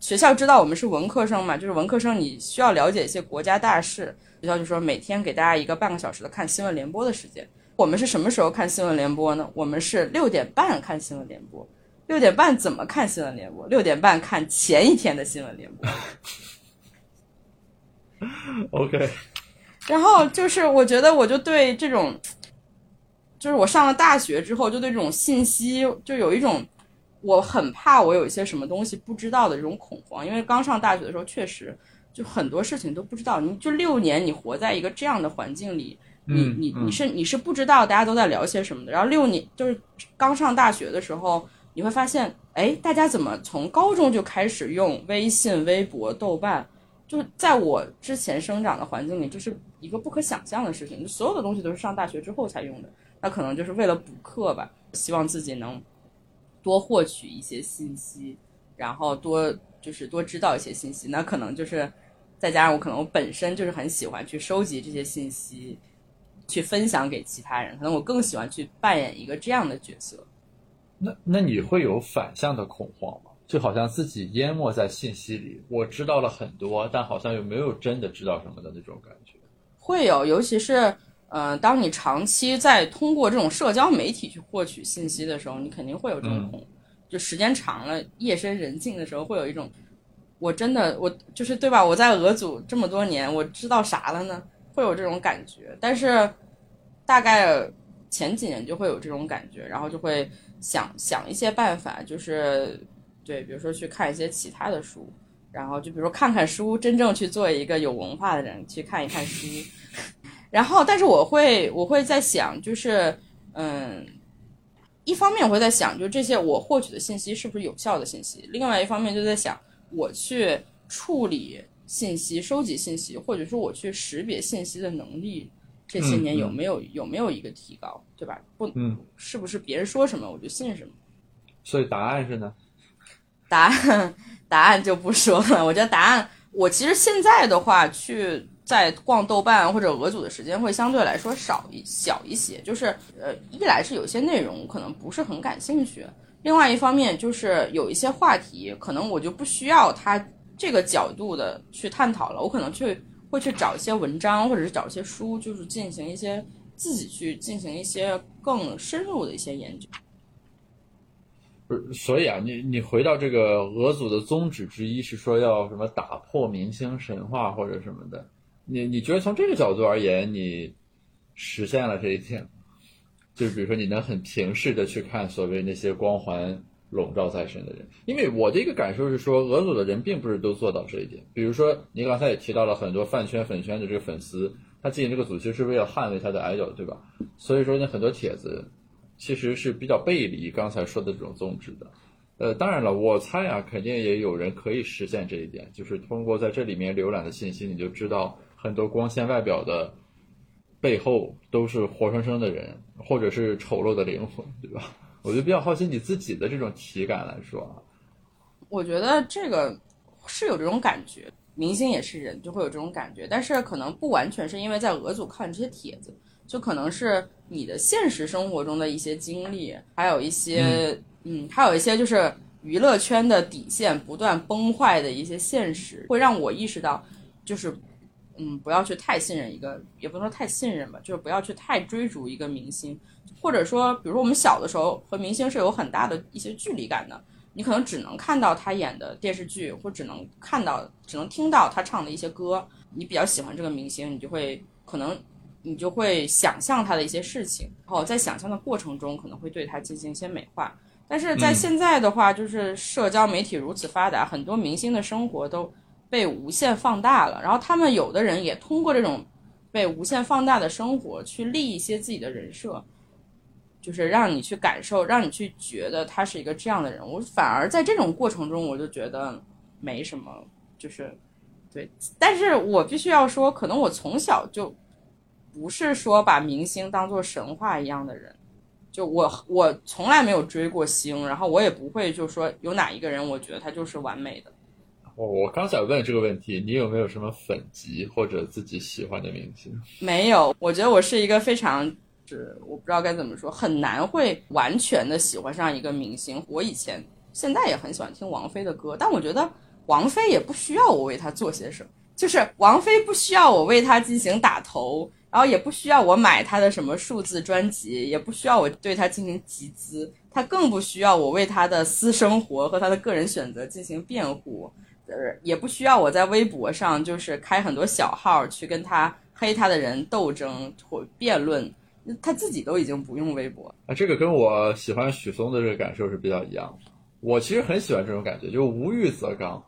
学校知道我们是文科生嘛，就是文科生你需要了解一些国家大事，学校就说每天给大家一个半个小时的看新闻联播的时间。我们是什么时候看新闻联播呢？我们是六点半看新闻联播。六点半怎么看新闻联播？六点半看前一天的新闻联播。OK，然后就是我觉得我就对这种，就是我上了大学之后，就对这种信息就有一种我很怕我有一些什么东西不知道的这种恐慌，因为刚上大学的时候确实就很多事情都不知道，你就六年你活在一个这样的环境里。你你你是你是不知道大家都在聊些什么的，然后六年就是刚上大学的时候，你会发现，哎，大家怎么从高中就开始用微信、微博、豆瓣？就是在我之前生长的环境里，这是一个不可想象的事情。就所有的东西都是上大学之后才用的，那可能就是为了补课吧，希望自己能多获取一些信息，然后多就是多知道一些信息。那可能就是再加上我可能我本身就是很喜欢去收集这些信息，去分享给其他人。可能我更喜欢去扮演一个这样的角色。那那你会有反向的恐慌吗？就好像自己淹没在信息里，我知道了很多，但好像又没有真的知道什么的那种感觉。会有，尤其是呃，当你长期在通过这种社交媒体去获取信息的时候，你肯定会有这种恐，就时间长了，夜深人静的时候，会有一种，我真的我就是对吧？我在俄组这么多年，我知道啥了呢？会有这种感觉，但是大概前几年就会有这种感觉，然后就会想想一些办法，就是对，比如说去看一些其他的书，然后就比如说看看书，真正去做一个有文化的人，去看一看书。然后，但是我会我会在想，就是嗯，一方面我会在想，就这些我获取的信息是不是有效的信息；另外一方面就在想，我去处理信息、收集信息，或者说我去识别信息的能力。这些年有没有有没有一个提高，对吧？不，嗯，是不是别人说什么我就信什么？所以答案是呢？答案答案就不说了。我觉得答案，我其实现在的话，去在逛豆瓣或者俄组的时间会相对来说少一小一些。就是呃，一来是有些内容可能不是很感兴趣，另外一方面就是有一些话题可能我就不需要他这个角度的去探讨了，我可能去。会去找一些文章，或者是找一些书，就是进行一些自己去进行一些更深入的一些研究。不是，所以啊，你你回到这个俄组的宗旨之一是说要什么打破明星神话或者什么的，你你觉得从这个角度而言，你实现了这一点？就是比如说，你能很平视的去看所谓那些光环。笼罩在身的人，因为我的一个感受是说，俄组的人并不是都做到这一点。比如说，你刚才也提到了很多饭圈粉圈的这个粉丝，他进这个组其实是为了捍卫他的 idol，对吧？所以说，呢，很多帖子其实是比较背离刚才说的这种宗旨的。呃，当然了，我猜啊，肯定也有人可以实现这一点，就是通过在这里面浏览的信息，你就知道很多光鲜外表的背后都是活生生的人，或者是丑陋的灵魂，对吧？我就比较好奇你自己的这种体感来说啊，我觉得这个是有这种感觉，明星也是人，就会有这种感觉，但是可能不完全是因为在俄组看这些帖子，就可能是你的现实生活中的一些经历，还有一些嗯，还有一些就是娱乐圈的底线不断崩坏的一些现实，会让我意识到，就是嗯，不要去太信任一个，也不能说太信任吧，就是不要去太追逐一个明星。或者说，比如说我们小的时候和明星是有很大的一些距离感的，你可能只能看到他演的电视剧，或只能看到、只能听到他唱的一些歌。你比较喜欢这个明星，你就会可能你就会想象他的一些事情，然后在想象的过程中可能会对他进行一些美化。但是在现在的话，就是社交媒体如此发达，很多明星的生活都被无限放大了，然后他们有的人也通过这种被无限放大的生活去立一些自己的人设。就是让你去感受，让你去觉得他是一个这样的人。我反而在这种过程中，我就觉得没什么，就是对。但是我必须要说，可能我从小就不是说把明星当做神话一样的人。就我，我从来没有追过星，然后我也不会就说有哪一个人，我觉得他就是完美的。我我刚想问这个问题，你有没有什么粉籍或者自己喜欢的明星？没有，我觉得我是一个非常。是我不知道该怎么说，很难会完全的喜欢上一个明星。我以前现在也很喜欢听王菲的歌，但我觉得王菲也不需要我为她做些什么，就是王菲不需要我为她进行打头，然后也不需要我买她的什么数字专辑，也不需要我对她进行集资，她更不需要我为她的私生活和她的个人选择进行辩护，也不需要我在微博上就是开很多小号去跟他黑他的人斗争或辩论。他自己都已经不用微博啊，这个跟我喜欢许嵩的这个感受是比较一样的。我其实很喜欢这种感觉，就无欲则刚。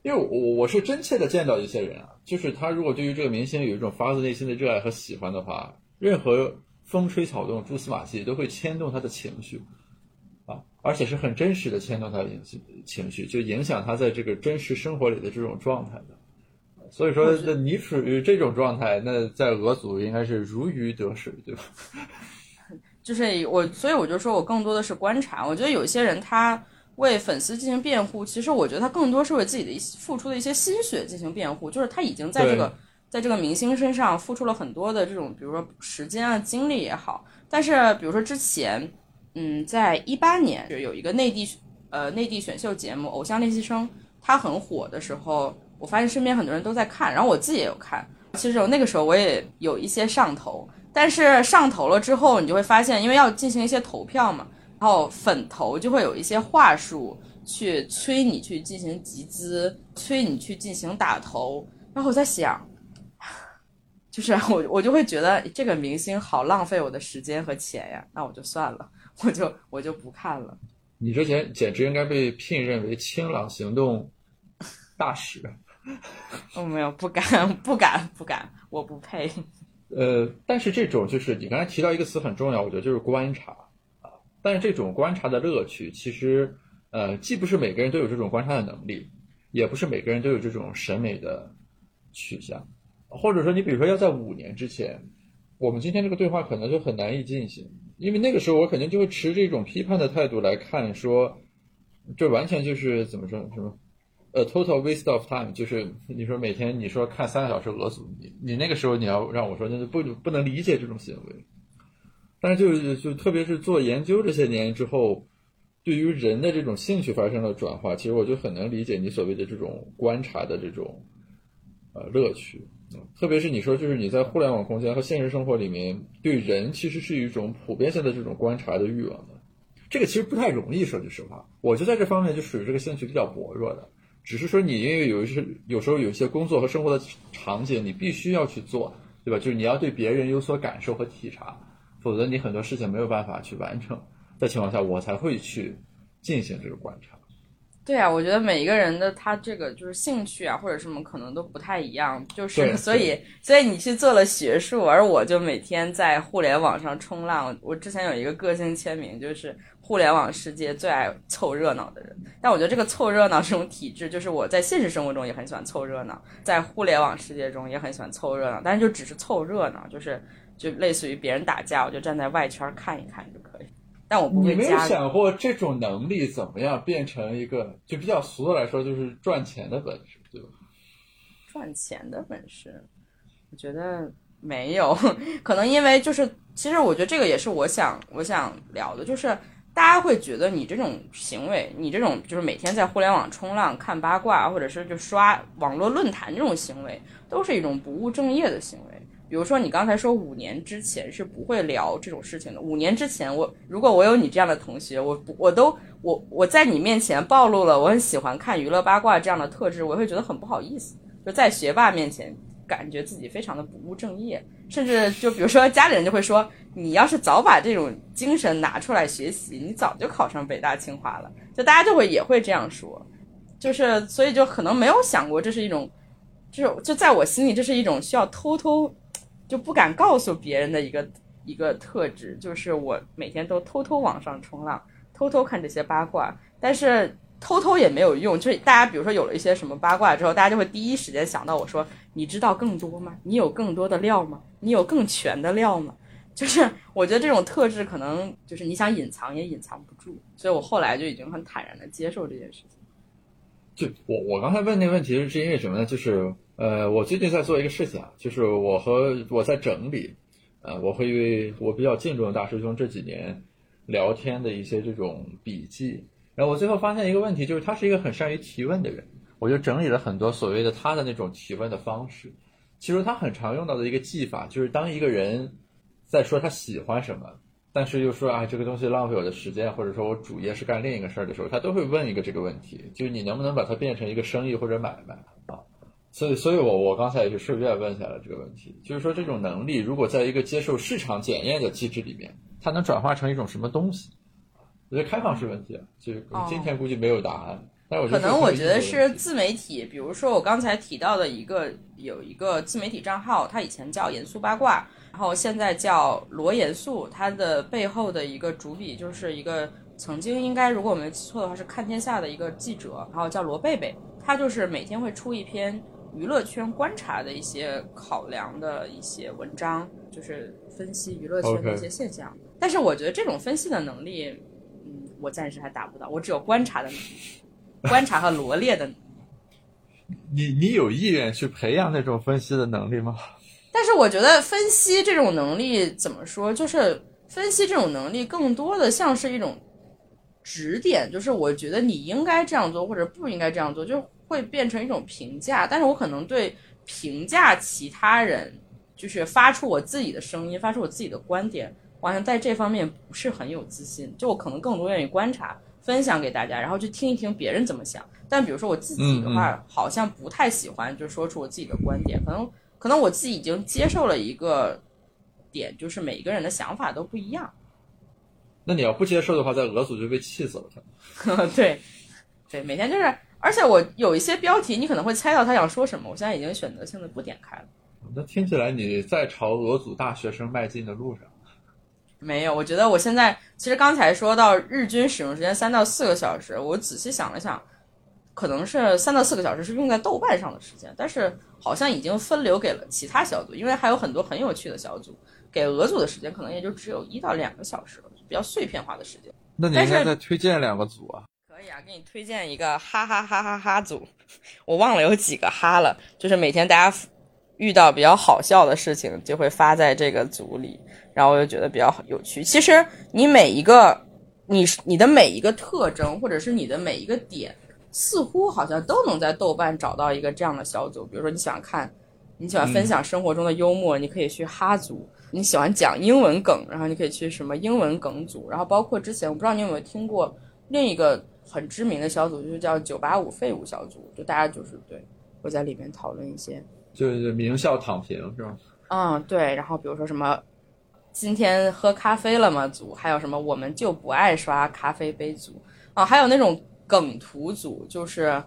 因为我我是真切的见到一些人啊，就是他如果对于这个明星有一种发自内心的热爱和喜欢的话，任何风吹草动、蛛丝马迹都会牵动他的情绪，而且是很真实的牵动他的情情绪，就影响他在这个真实生活里的这种状态的。所以说，那你处于这种状态，那在俄组应该是如鱼得水，对吧？就是我，所以我就说我更多的是观察。我觉得有些人他为粉丝进行辩护，其实我觉得他更多是为自己的一些付出的一些心血进行辩护。就是他已经在这个在这个明星身上付出了很多的这种，比如说时间啊、精力也好。但是比如说之前，嗯，在一八年就有一个内地呃内地选秀节目《偶像练习生》，它很火的时候。我发现身边很多人都在看，然后我自己也有看。其实那个时候我也有一些上头，但是上头了之后，你就会发现，因为要进行一些投票嘛，然后粉头就会有一些话术去催你去进行集资，催你去进行打头。然后我在想，就是我我就会觉得这个明星好浪费我的时间和钱呀，那我就算了，我就我就不看了。你之前简直应该被聘任为清朗行动大使。我，没有，不敢，不敢，不敢，我不配。呃，但是这种就是你刚才提到一个词很重要，我觉得就是观察啊。但是这种观察的乐趣，其实呃，既不是每个人都有这种观察的能力，也不是每个人都有这种审美的取向。或者说，你比如说要在五年之前，我们今天这个对话可能就很难以进行，因为那个时候我肯定就会持这种批判的态度来看，说这完全就是怎么说什么。呃，total waste of time，就是你说每天你说看三个小时俄组，你你那个时候你要让我说，那就不不能理解这种行为。但是就就特别是做研究这些年之后，对于人的这种兴趣发生了转化，其实我就很能理解你所谓的这种观察的这种呃乐趣。特别是你说就是你在互联网空间和现实生活里面，对人其实是一种普遍性的这种观察的欲望的。这个其实不太容易，说句实话，我就在这方面就属于这个兴趣比较薄弱的。只是说你因为有一些有时候有一些工作和生活的场景，你必须要去做，对吧？就是你要对别人有所感受和体察，否则你很多事情没有办法去完成。的情况下，我才会去进行这个观察。对啊，我觉得每一个人的他这个就是兴趣啊，或者什么可能都不太一样，就是 所以所以你去做了学术，而我就每天在互联网上冲浪。我之前有一个个性签名，就是互联网世界最爱凑热闹的人。但我觉得这个凑热闹这种体质，就是我在现实生活中也很喜欢凑热闹，在互联网世界中也很喜欢凑热闹，但是就只是凑热闹，就是就类似于别人打架，我就站在外圈看一看就可以。但我不会你没有想过这种能力怎么样变成一个就比较俗的来说，就是赚钱的本事，对吧？赚钱的本事，我觉得没有，可能因为就是，其实我觉得这个也是我想我想聊的，就是大家会觉得你这种行为，你这种就是每天在互联网冲浪、看八卦，或者是就刷网络论坛这种行为，都是一种不务正业的行为。比如说，你刚才说五年之前是不会聊这种事情的。五年之前，我如果我有你这样的同学，我我都我我在你面前暴露了我很喜欢看娱乐八卦这样的特质，我会觉得很不好意思。就在学霸面前，感觉自己非常的不务正业，甚至就比如说家里人就会说，你要是早把这种精神拿出来学习，你早就考上北大清华了。就大家就会也会这样说，就是所以就可能没有想过这是一种，就是就在我心里这是一种需要偷偷。就不敢告诉别人的一个一个特质，就是我每天都偷偷往上冲浪，偷偷看这些八卦，但是偷偷也没有用。就是大家比如说有了一些什么八卦之后，大家就会第一时间想到我说：“你知道更多吗？你有更多的料吗？你有更全的料吗？”就是我觉得这种特质可能就是你想隐藏也隐藏不住，所以我后来就已经很坦然的接受这件事情。就我我刚才问那个问题是因为什么呢？就是呃，我最近在做一个事情啊，就是我和我在整理，呃，我和我比较敬重的大师兄这几年聊天的一些这种笔记，然后我最后发现一个问题，就是他是一个很善于提问的人，我就整理了很多所谓的他的那种提问的方式。其实他很常用到的一个技法，就是当一个人在说他喜欢什么。但是又说啊，这个东西浪费我的时间，或者说我主业是干另一个事儿的时候，他都会问一个这个问题，就是你能不能把它变成一个生意或者买卖？所以，所以我我刚才也是顺便问下了这个问题，就是说这种能力如果在一个接受市场检验的机制里面，它能转化成一种什么东西？我觉得开放式问题，就今天估计没有答案。但我可能我觉得是自媒体，比如说我刚才提到的一个有一个自媒体账号，它以前叫严肃八卦。然后现在叫罗严肃，它的背后的一个主笔就是一个曾经应该如果我没记错的话是看天下的一个记者，然后叫罗贝贝，他就是每天会出一篇娱乐圈观察的一些考量的一些文章，就是分析娱乐圈的一些现象。但是我觉得这种分析的能力，嗯，我暂时还达不到，我只有观察的能力，观察和罗列的。你你有意愿去培养那种分析的能力吗？但是我觉得分析这种能力怎么说，就是分析这种能力更多的像是一种指点，就是我觉得你应该这样做或者不应该这样做，就会变成一种评价。但是我可能对评价其他人，就是发出我自己的声音，发出我自己的观点，好像在这方面不是很有自信。就我可能更多愿意观察，分享给大家，然后去听一听别人怎么想。但比如说我自己的话，好像不太喜欢就说出我自己的观点，可能。可能我自己已经接受了一个点，就是每一个人的想法都不一样。那你要不接受的话，在俄组就被气死了。对，对，每天就是，而且我有一些标题，你可能会猜到他想说什么，我现在已经选择性的不点开了。那听起来你在朝俄组大学生迈进的路上。没有，我觉得我现在其实刚才说到日均使用时间三到四个小时，我仔细想了想，可能是三到四个小时是用在豆瓣上的时间，但是好像已经分流给了其他小组，因为还有很多很有趣的小组，给俄组的时间可能也就只有一到两个小时了，比较碎片化的时间。那你应该再推荐两个组啊？可以啊，给你推荐一个哈哈哈哈哈组，我忘了有几个哈了，就是每天大家遇到比较好笑的事情就会发在这个组里。然后我就觉得比较有趣。其实你每一个，你你的每一个特征，或者是你的每一个点，似乎好像都能在豆瓣找到一个这样的小组。比如说你喜欢看，你喜欢分享生活中的幽默，你可以去哈组；你喜欢讲英文梗，然后你可以去什么英文梗组。然后包括之前我不知道你有没有听过另一个很知名的小组，就是叫九八五废物小组，就大家就是对会在里面讨论一些，就是名校躺平是吧？嗯，对。然后比如说什么。今天喝咖啡了吗？组还有什么？我们就不爱刷咖啡杯组啊，还有那种梗图组，就是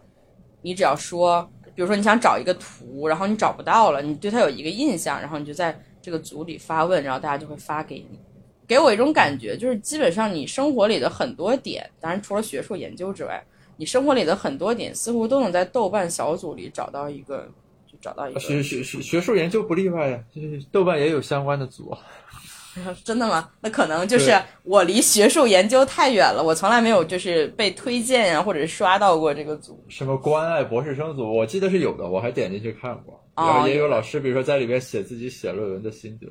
你只要说，比如说你想找一个图，然后你找不到了，你对它有一个印象，然后你就在这个组里发问，然后大家就会发给你。给我一种感觉，就是基本上你生活里的很多点，当然除了学术研究之外，你生活里的很多点似乎都能在豆瓣小组里找到一个，就找到一个。学学学学术研究不例外呀，就是豆瓣也有相关的组。真的吗？那可能就是我离学术研究太远了，我从来没有就是被推荐呀，或者是刷到过这个组。什么关爱博士生组？我记得是有的，我还点进去看过。然后也有老师，比如说在里边写自己写论文的心得。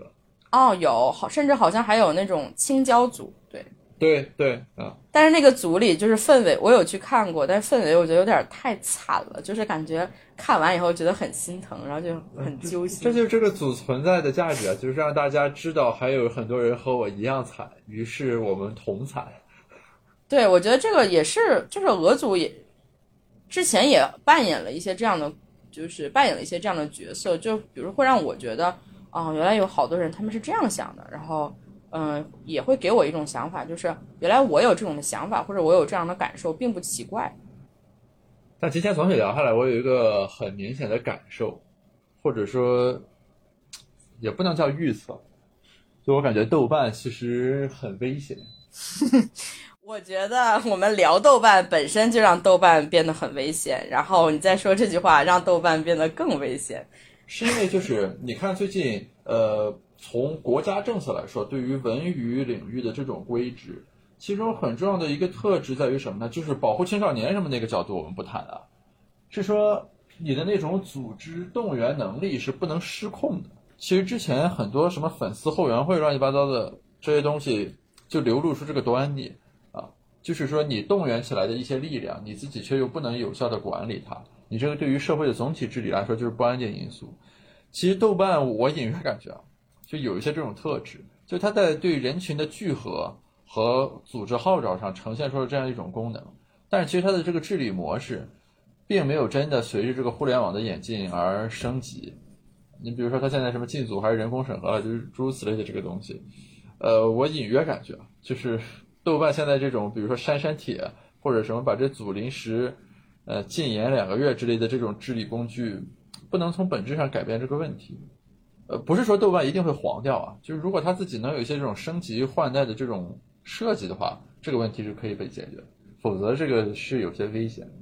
哦，有，好，甚至好像还有那种青椒组，对。对对啊，但是那个组里就是氛围，我有去看过，但是氛围我觉得有点太惨了，就是感觉看完以后觉得很心疼，然后就很揪心。这就是这个组存在的价值啊，就是让大家知道还有很多人和我一样惨，于是我们同惨。对，我觉得这个也是，就是俄组也之前也扮演了一些这样的，就是扮演了一些这样的角色，就比如会让我觉得，哦，原来有好多人他们是这样想的，然后。嗯，也会给我一种想法，就是原来我有这种的想法，或者我有这样的感受，并不奇怪。但今天总体聊下来，我有一个很明显的感受，或者说也不能叫预测，就我感觉豆瓣其实很危险。我觉得我们聊豆瓣本身就让豆瓣变得很危险，然后你再说这句话，让豆瓣变得更危险，是因为就是你看最近呃。从国家政策来说，对于文娱领域的这种规制，其中很重要的一个特质在于什么呢？就是保护青少年什么那个角度我们不谈啊，是说你的那种组织动员能力是不能失控的。其实之前很多什么粉丝后援会乱七八糟的这些东西，就流露出这个端倪啊，就是说你动员起来的一些力量，你自己却又不能有效的管理它，你这个对于社会的总体治理来说就是不安定因素。其实豆瓣我隐约感觉啊。就有一些这种特质，就它在对人群的聚合和组织号召上呈现出了这样一种功能，但是其实它的这个治理模式，并没有真的随着这个互联网的演进而升级。你比如说，它现在什么禁组还是人工审核了，就是诸如此类的这个东西。呃，我隐约感觉，就是豆瓣现在这种，比如说删删帖或者什么把这组临时呃禁言两个月之类的这种治理工具，不能从本质上改变这个问题。呃，不是说豆瓣一定会黄掉啊，就是如果他自己能有一些这种升级换代的这种设计的话，这个问题是可以被解决，否则这个是有些危险的。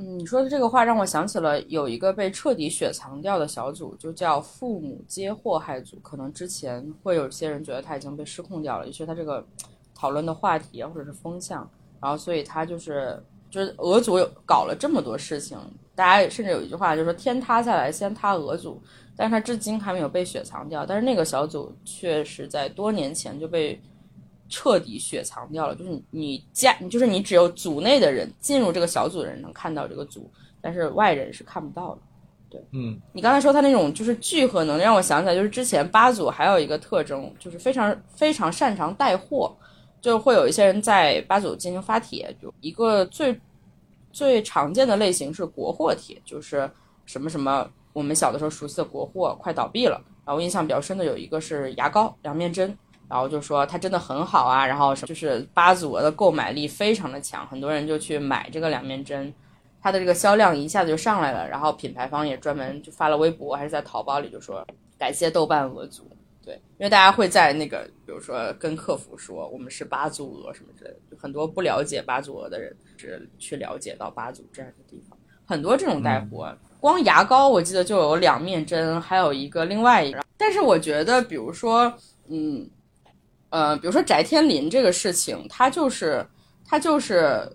嗯，你说的这个话让我想起了有一个被彻底雪藏掉的小组，就叫“父母皆祸害组”。可能之前会有些人觉得他已经被失控掉了，也是他这个讨论的话题或者是风向，然后所以他就是就是俄组有搞了这么多事情，大家甚至有一句话就是说天塌下来先塌俄组。但是他至今还没有被雪藏掉，但是那个小组确实在多年前就被彻底雪藏掉了。就是你加，就是你只有组内的人进入这个小组的人能看到这个组，但是外人是看不到的。对，嗯，你刚才说他那种就是聚合能力，让我想起来，就是之前八组还有一个特征，就是非常非常擅长带货，就会有一些人在八组进行发帖，就一个最最常见的类型是国货帖，就是什么什么。我们小的时候熟悉的国货快倒闭了。然后印象比较深的有一个是牙膏两面针，然后就说它真的很好啊，然后就是八组的购买力非常的强，很多人就去买这个两面针，它的这个销量一下子就上来了。然后品牌方也专门就发了微博，还是在淘宝里就说感谢豆瓣鹅组，对，因为大家会在那个比如说跟客服说我们是八组鹅什么之类的，就很多不了解八组鹅的人是去了解到八组这样的地方，很多这种带货。光牙膏我记得就有两面针，还有一个另外一个。但是我觉得，比如说，嗯，呃，比如说翟天临这个事情，他就是他就是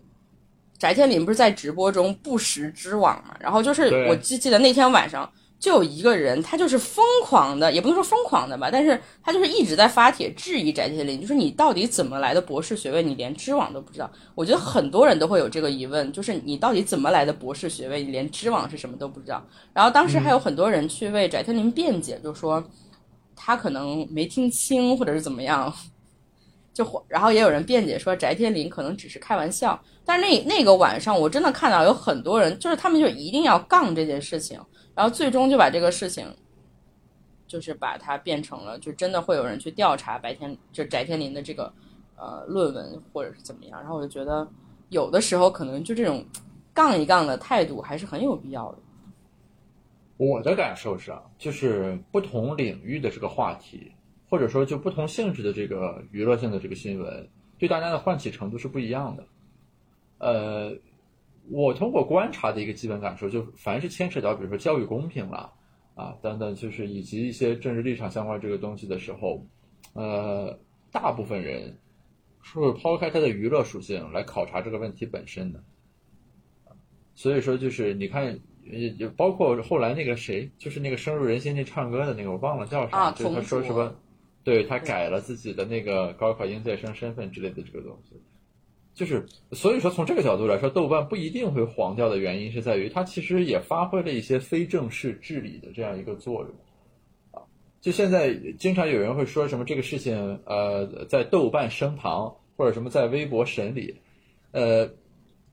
翟天临不是在直播中不时之网嘛？然后就是我记记得那天晚上。就有一个人，他就是疯狂的，也不能说疯狂的吧，但是他就是一直在发帖质疑翟天临，就是你到底怎么来的博士学位，你连知网都不知道。我觉得很多人都会有这个疑问，就是你到底怎么来的博士学位，你连知网是什么都不知道。然后当时还有很多人去为翟天临辩解，就说他可能没听清或者是怎么样，就然后也有人辩解说翟天临可能只是开玩笑。但是那那个晚上，我真的看到有很多人，就是他们就一定要杠这件事情。然后最终就把这个事情，就是把它变成了，就真的会有人去调查白天就翟天临的这个呃论文或者是怎么样。然后我就觉得有的时候可能就这种杠一杠的态度还是很有必要的。我的感受是啊，就是不同领域的这个话题，或者说就不同性质的这个娱乐性的这个新闻，对大家的唤起程度是不一样的。呃。我通过观察的一个基本感受，就凡是牵扯到比如说教育公平了啊等等，就是以及一些政治立场相关这个东西的时候，呃，大部分人是会抛开它的娱乐属性来考察这个问题本身的。所以说，就是你看，也包括后来那个谁，就是那个深入人心那唱歌的那个，我忘了叫啥，就是他说什么，对他改了自己的那个高考应届生身份之类的这个东西。就是，所以说从这个角度来说，豆瓣不一定会黄掉的原因是在于它其实也发挥了一些非正式治理的这样一个作用，啊，就现在经常有人会说什么这个事情，呃，在豆瓣升堂或者什么在微博审理，呃，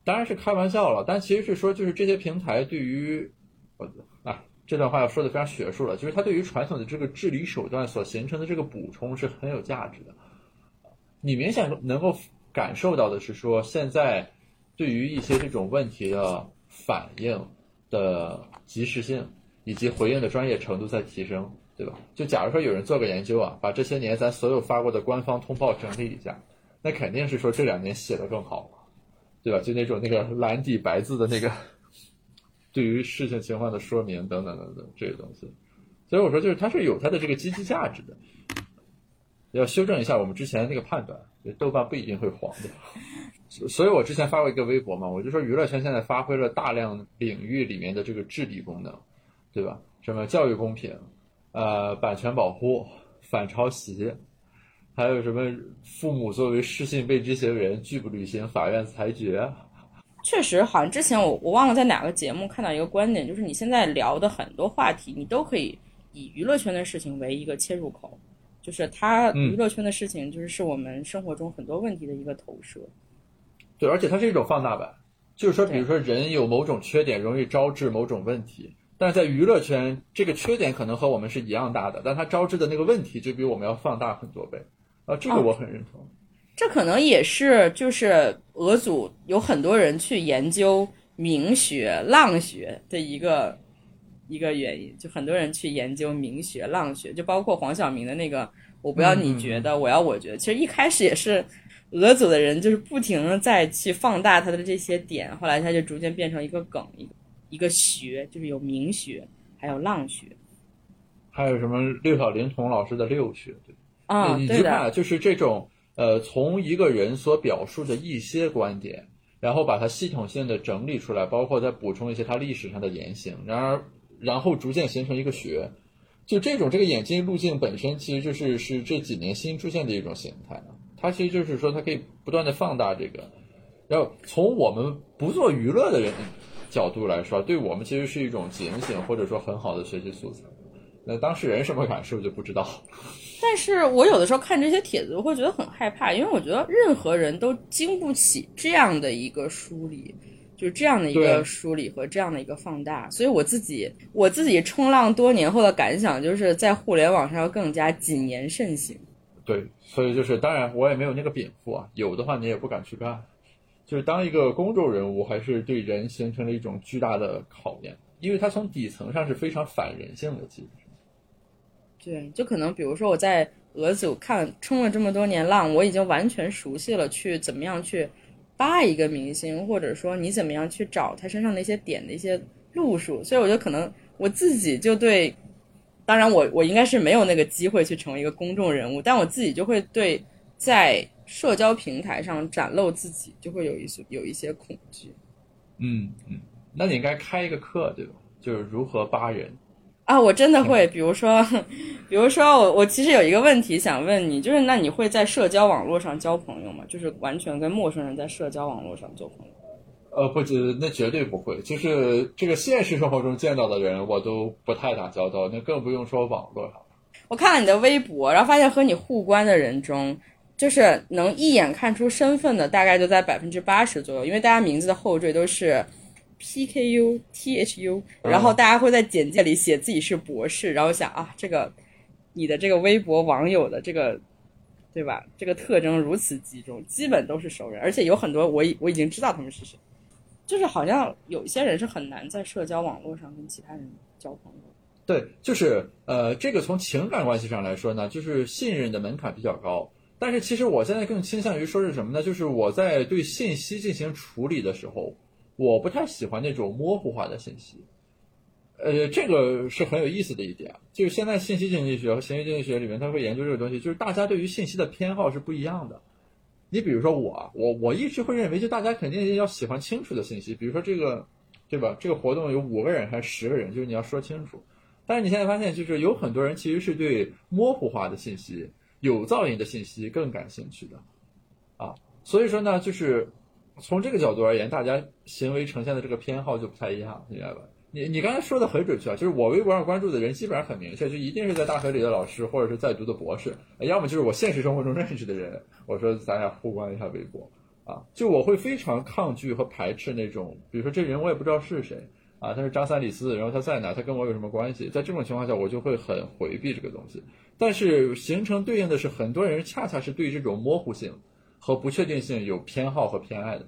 当然是开玩笑了，但其实是说就是这些平台对于，啊，这段话要说的非常学术了，就是它对于传统的这个治理手段所形成的这个补充是很有价值的，你明显能够。感受到的是说，现在对于一些这种问题的反应的及时性以及回应的专业程度在提升，对吧？就假如说有人做个研究啊，把这些年咱所有发过的官方通报整理一下，那肯定是说这两年写的更好，对吧？就那种那个蓝底白字的那个对于事情情况的说明等等等等这些东西，所以我说就是它是有它的这个积极价值的。要修正一下我们之前那个判断，豆瓣不一定会黄的。所以我之前发过一个微博嘛，我就说娱乐圈现在发挥了大量领域里面的这个治理功能，对吧？什么教育公平，呃，版权保护，反抄袭，还有什么父母作为失信被执行人拒不履行法院裁决。确实，好像之前我我忘了在哪个节目看到一个观点，就是你现在聊的很多话题，你都可以以娱乐圈的事情为一个切入口。就是它娱乐圈的事情，就是是我们生活中很多问题的一个投射。对，而且它是一种放大版，就是说，比如说人有某种缺点，容易招致某种问题，但是在娱乐圈，这个缺点可能和我们是一样大的，但它招致的那个问题就比我们要放大很多倍。啊，这个我很认同。这可能也是，就是俄组有很多人去研究明学、浪学的一个。一个原因，就很多人去研究明学、浪学，就包括黄晓明的那个“我不要你觉得，我要我觉得”。其实一开始也是俄组的人，就是不停的在去放大他的这些点，后来他就逐渐变成一个梗，一个一个学，就是有明学，还有浪学，还有什么六小龄童老师的六学，对啊，你就看，就是这种呃，从一个人所表述的一些观点，然后把它系统性的整理出来，包括再补充一些他历史上的言行，然而。然后逐渐形成一个学，就这种这个演进路径本身，其实就是是这几年新出现的一种形态它其实就是说，它可以不断的放大这个。然后从我们不做娱乐的人角度来说，对我们其实是一种警醒，或者说很好的学习素材。那当事人什么感受就不知道。但是我有的时候看这些帖子，我会觉得很害怕，因为我觉得任何人都经不起这样的一个梳理。就是这样的一个梳理和这样的一个放大。所以我自己我自己冲浪多年后的感想，就是在互联网上要更加谨言慎行。对，所以就是当然我也没有那个禀赋啊，有的话你也不敢去干。就是当一个公众人物，还是对人形成了一种巨大的考验，因为它从底层上是非常反人性的，其实是。对，就可能比如说我在俄组看冲了这么多年浪，我已经完全熟悉了去怎么样去扒一个明星，或者说你怎么样去找他身上的一些点的一些路数，所以我觉得可能我自己就对，当然我我应该是没有那个机会去成为一个公众人物，但我自己就会对在社交平台上展露自己就会有一些有一些恐惧。嗯嗯，那你应该开一个课，对吧？就是如何扒人。啊，我真的会，比如说，比如说我我其实有一个问题想问你，就是那你会在社交网络上交朋友吗？就是完全跟陌生人在社交网络上做朋友？呃，不，这那绝对不会。就是这个现实生活中见到的人，我都不太打交道，那更不用说网络上。我看了你的微博，然后发现和你互关的人中，就是能一眼看出身份的，大概就在百分之八十左右，因为大家名字的后缀都是 PKU、THU，然后大家会在简介里写自己是博士，然后想啊，这个你的这个微博网友的这个。对吧？这个特征如此集中，基本都是熟人，而且有很多我已我已经知道他们是谁。就是好像有一些人是很难在社交网络上跟其他人交朋友。对，就是呃，这个从情感关系上来说呢，就是信任的门槛比较高。但是其实我现在更倾向于说是什么呢？就是我在对信息进行处理的时候，我不太喜欢那种模糊化的信息。呃，这个是很有意思的一点，就是现在信息经济学和行为经济学里面，他会研究这个东西，就是大家对于信息的偏好是不一样的。你比如说我，我我一直会认为，就大家肯定要喜欢清楚的信息，比如说这个，对吧？这个活动有五个人还是十个人，就是你要说清楚。但是你现在发现，就是有很多人其实是对模糊化的信息、有噪音的信息更感兴趣的，啊，所以说呢，就是从这个角度而言，大家行为呈现的这个偏好就不太一样，明白吧？你你刚才说的很准确啊，就是我微博上关注的人基本上很明确，就一定是在大学里的老师或者是在读的博士，要么就是我现实生活中认识的人。我说咱俩互关一下微博啊，就我会非常抗拒和排斥那种，比如说这人我也不知道是谁啊，他是张三李四，然后他在哪，他跟我有什么关系？在这种情况下，我就会很回避这个东西。但是形成对应的是，很多人恰恰是对这种模糊性和不确定性有偏好和偏爱的。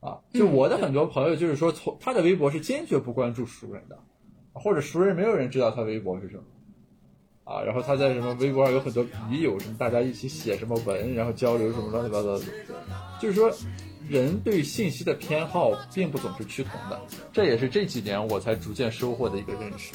啊，就我的很多朋友，就是说，从他的微博是坚决不关注熟人的，或者熟人没有人知道他微博是什么，啊，然后他在什么微博上有很多笔友，什么大家一起写什么文，然后交流什么乱七八糟的，就是说，人对信息的偏好并不总是趋同的，这也是这几年我才逐渐收获的一个认识。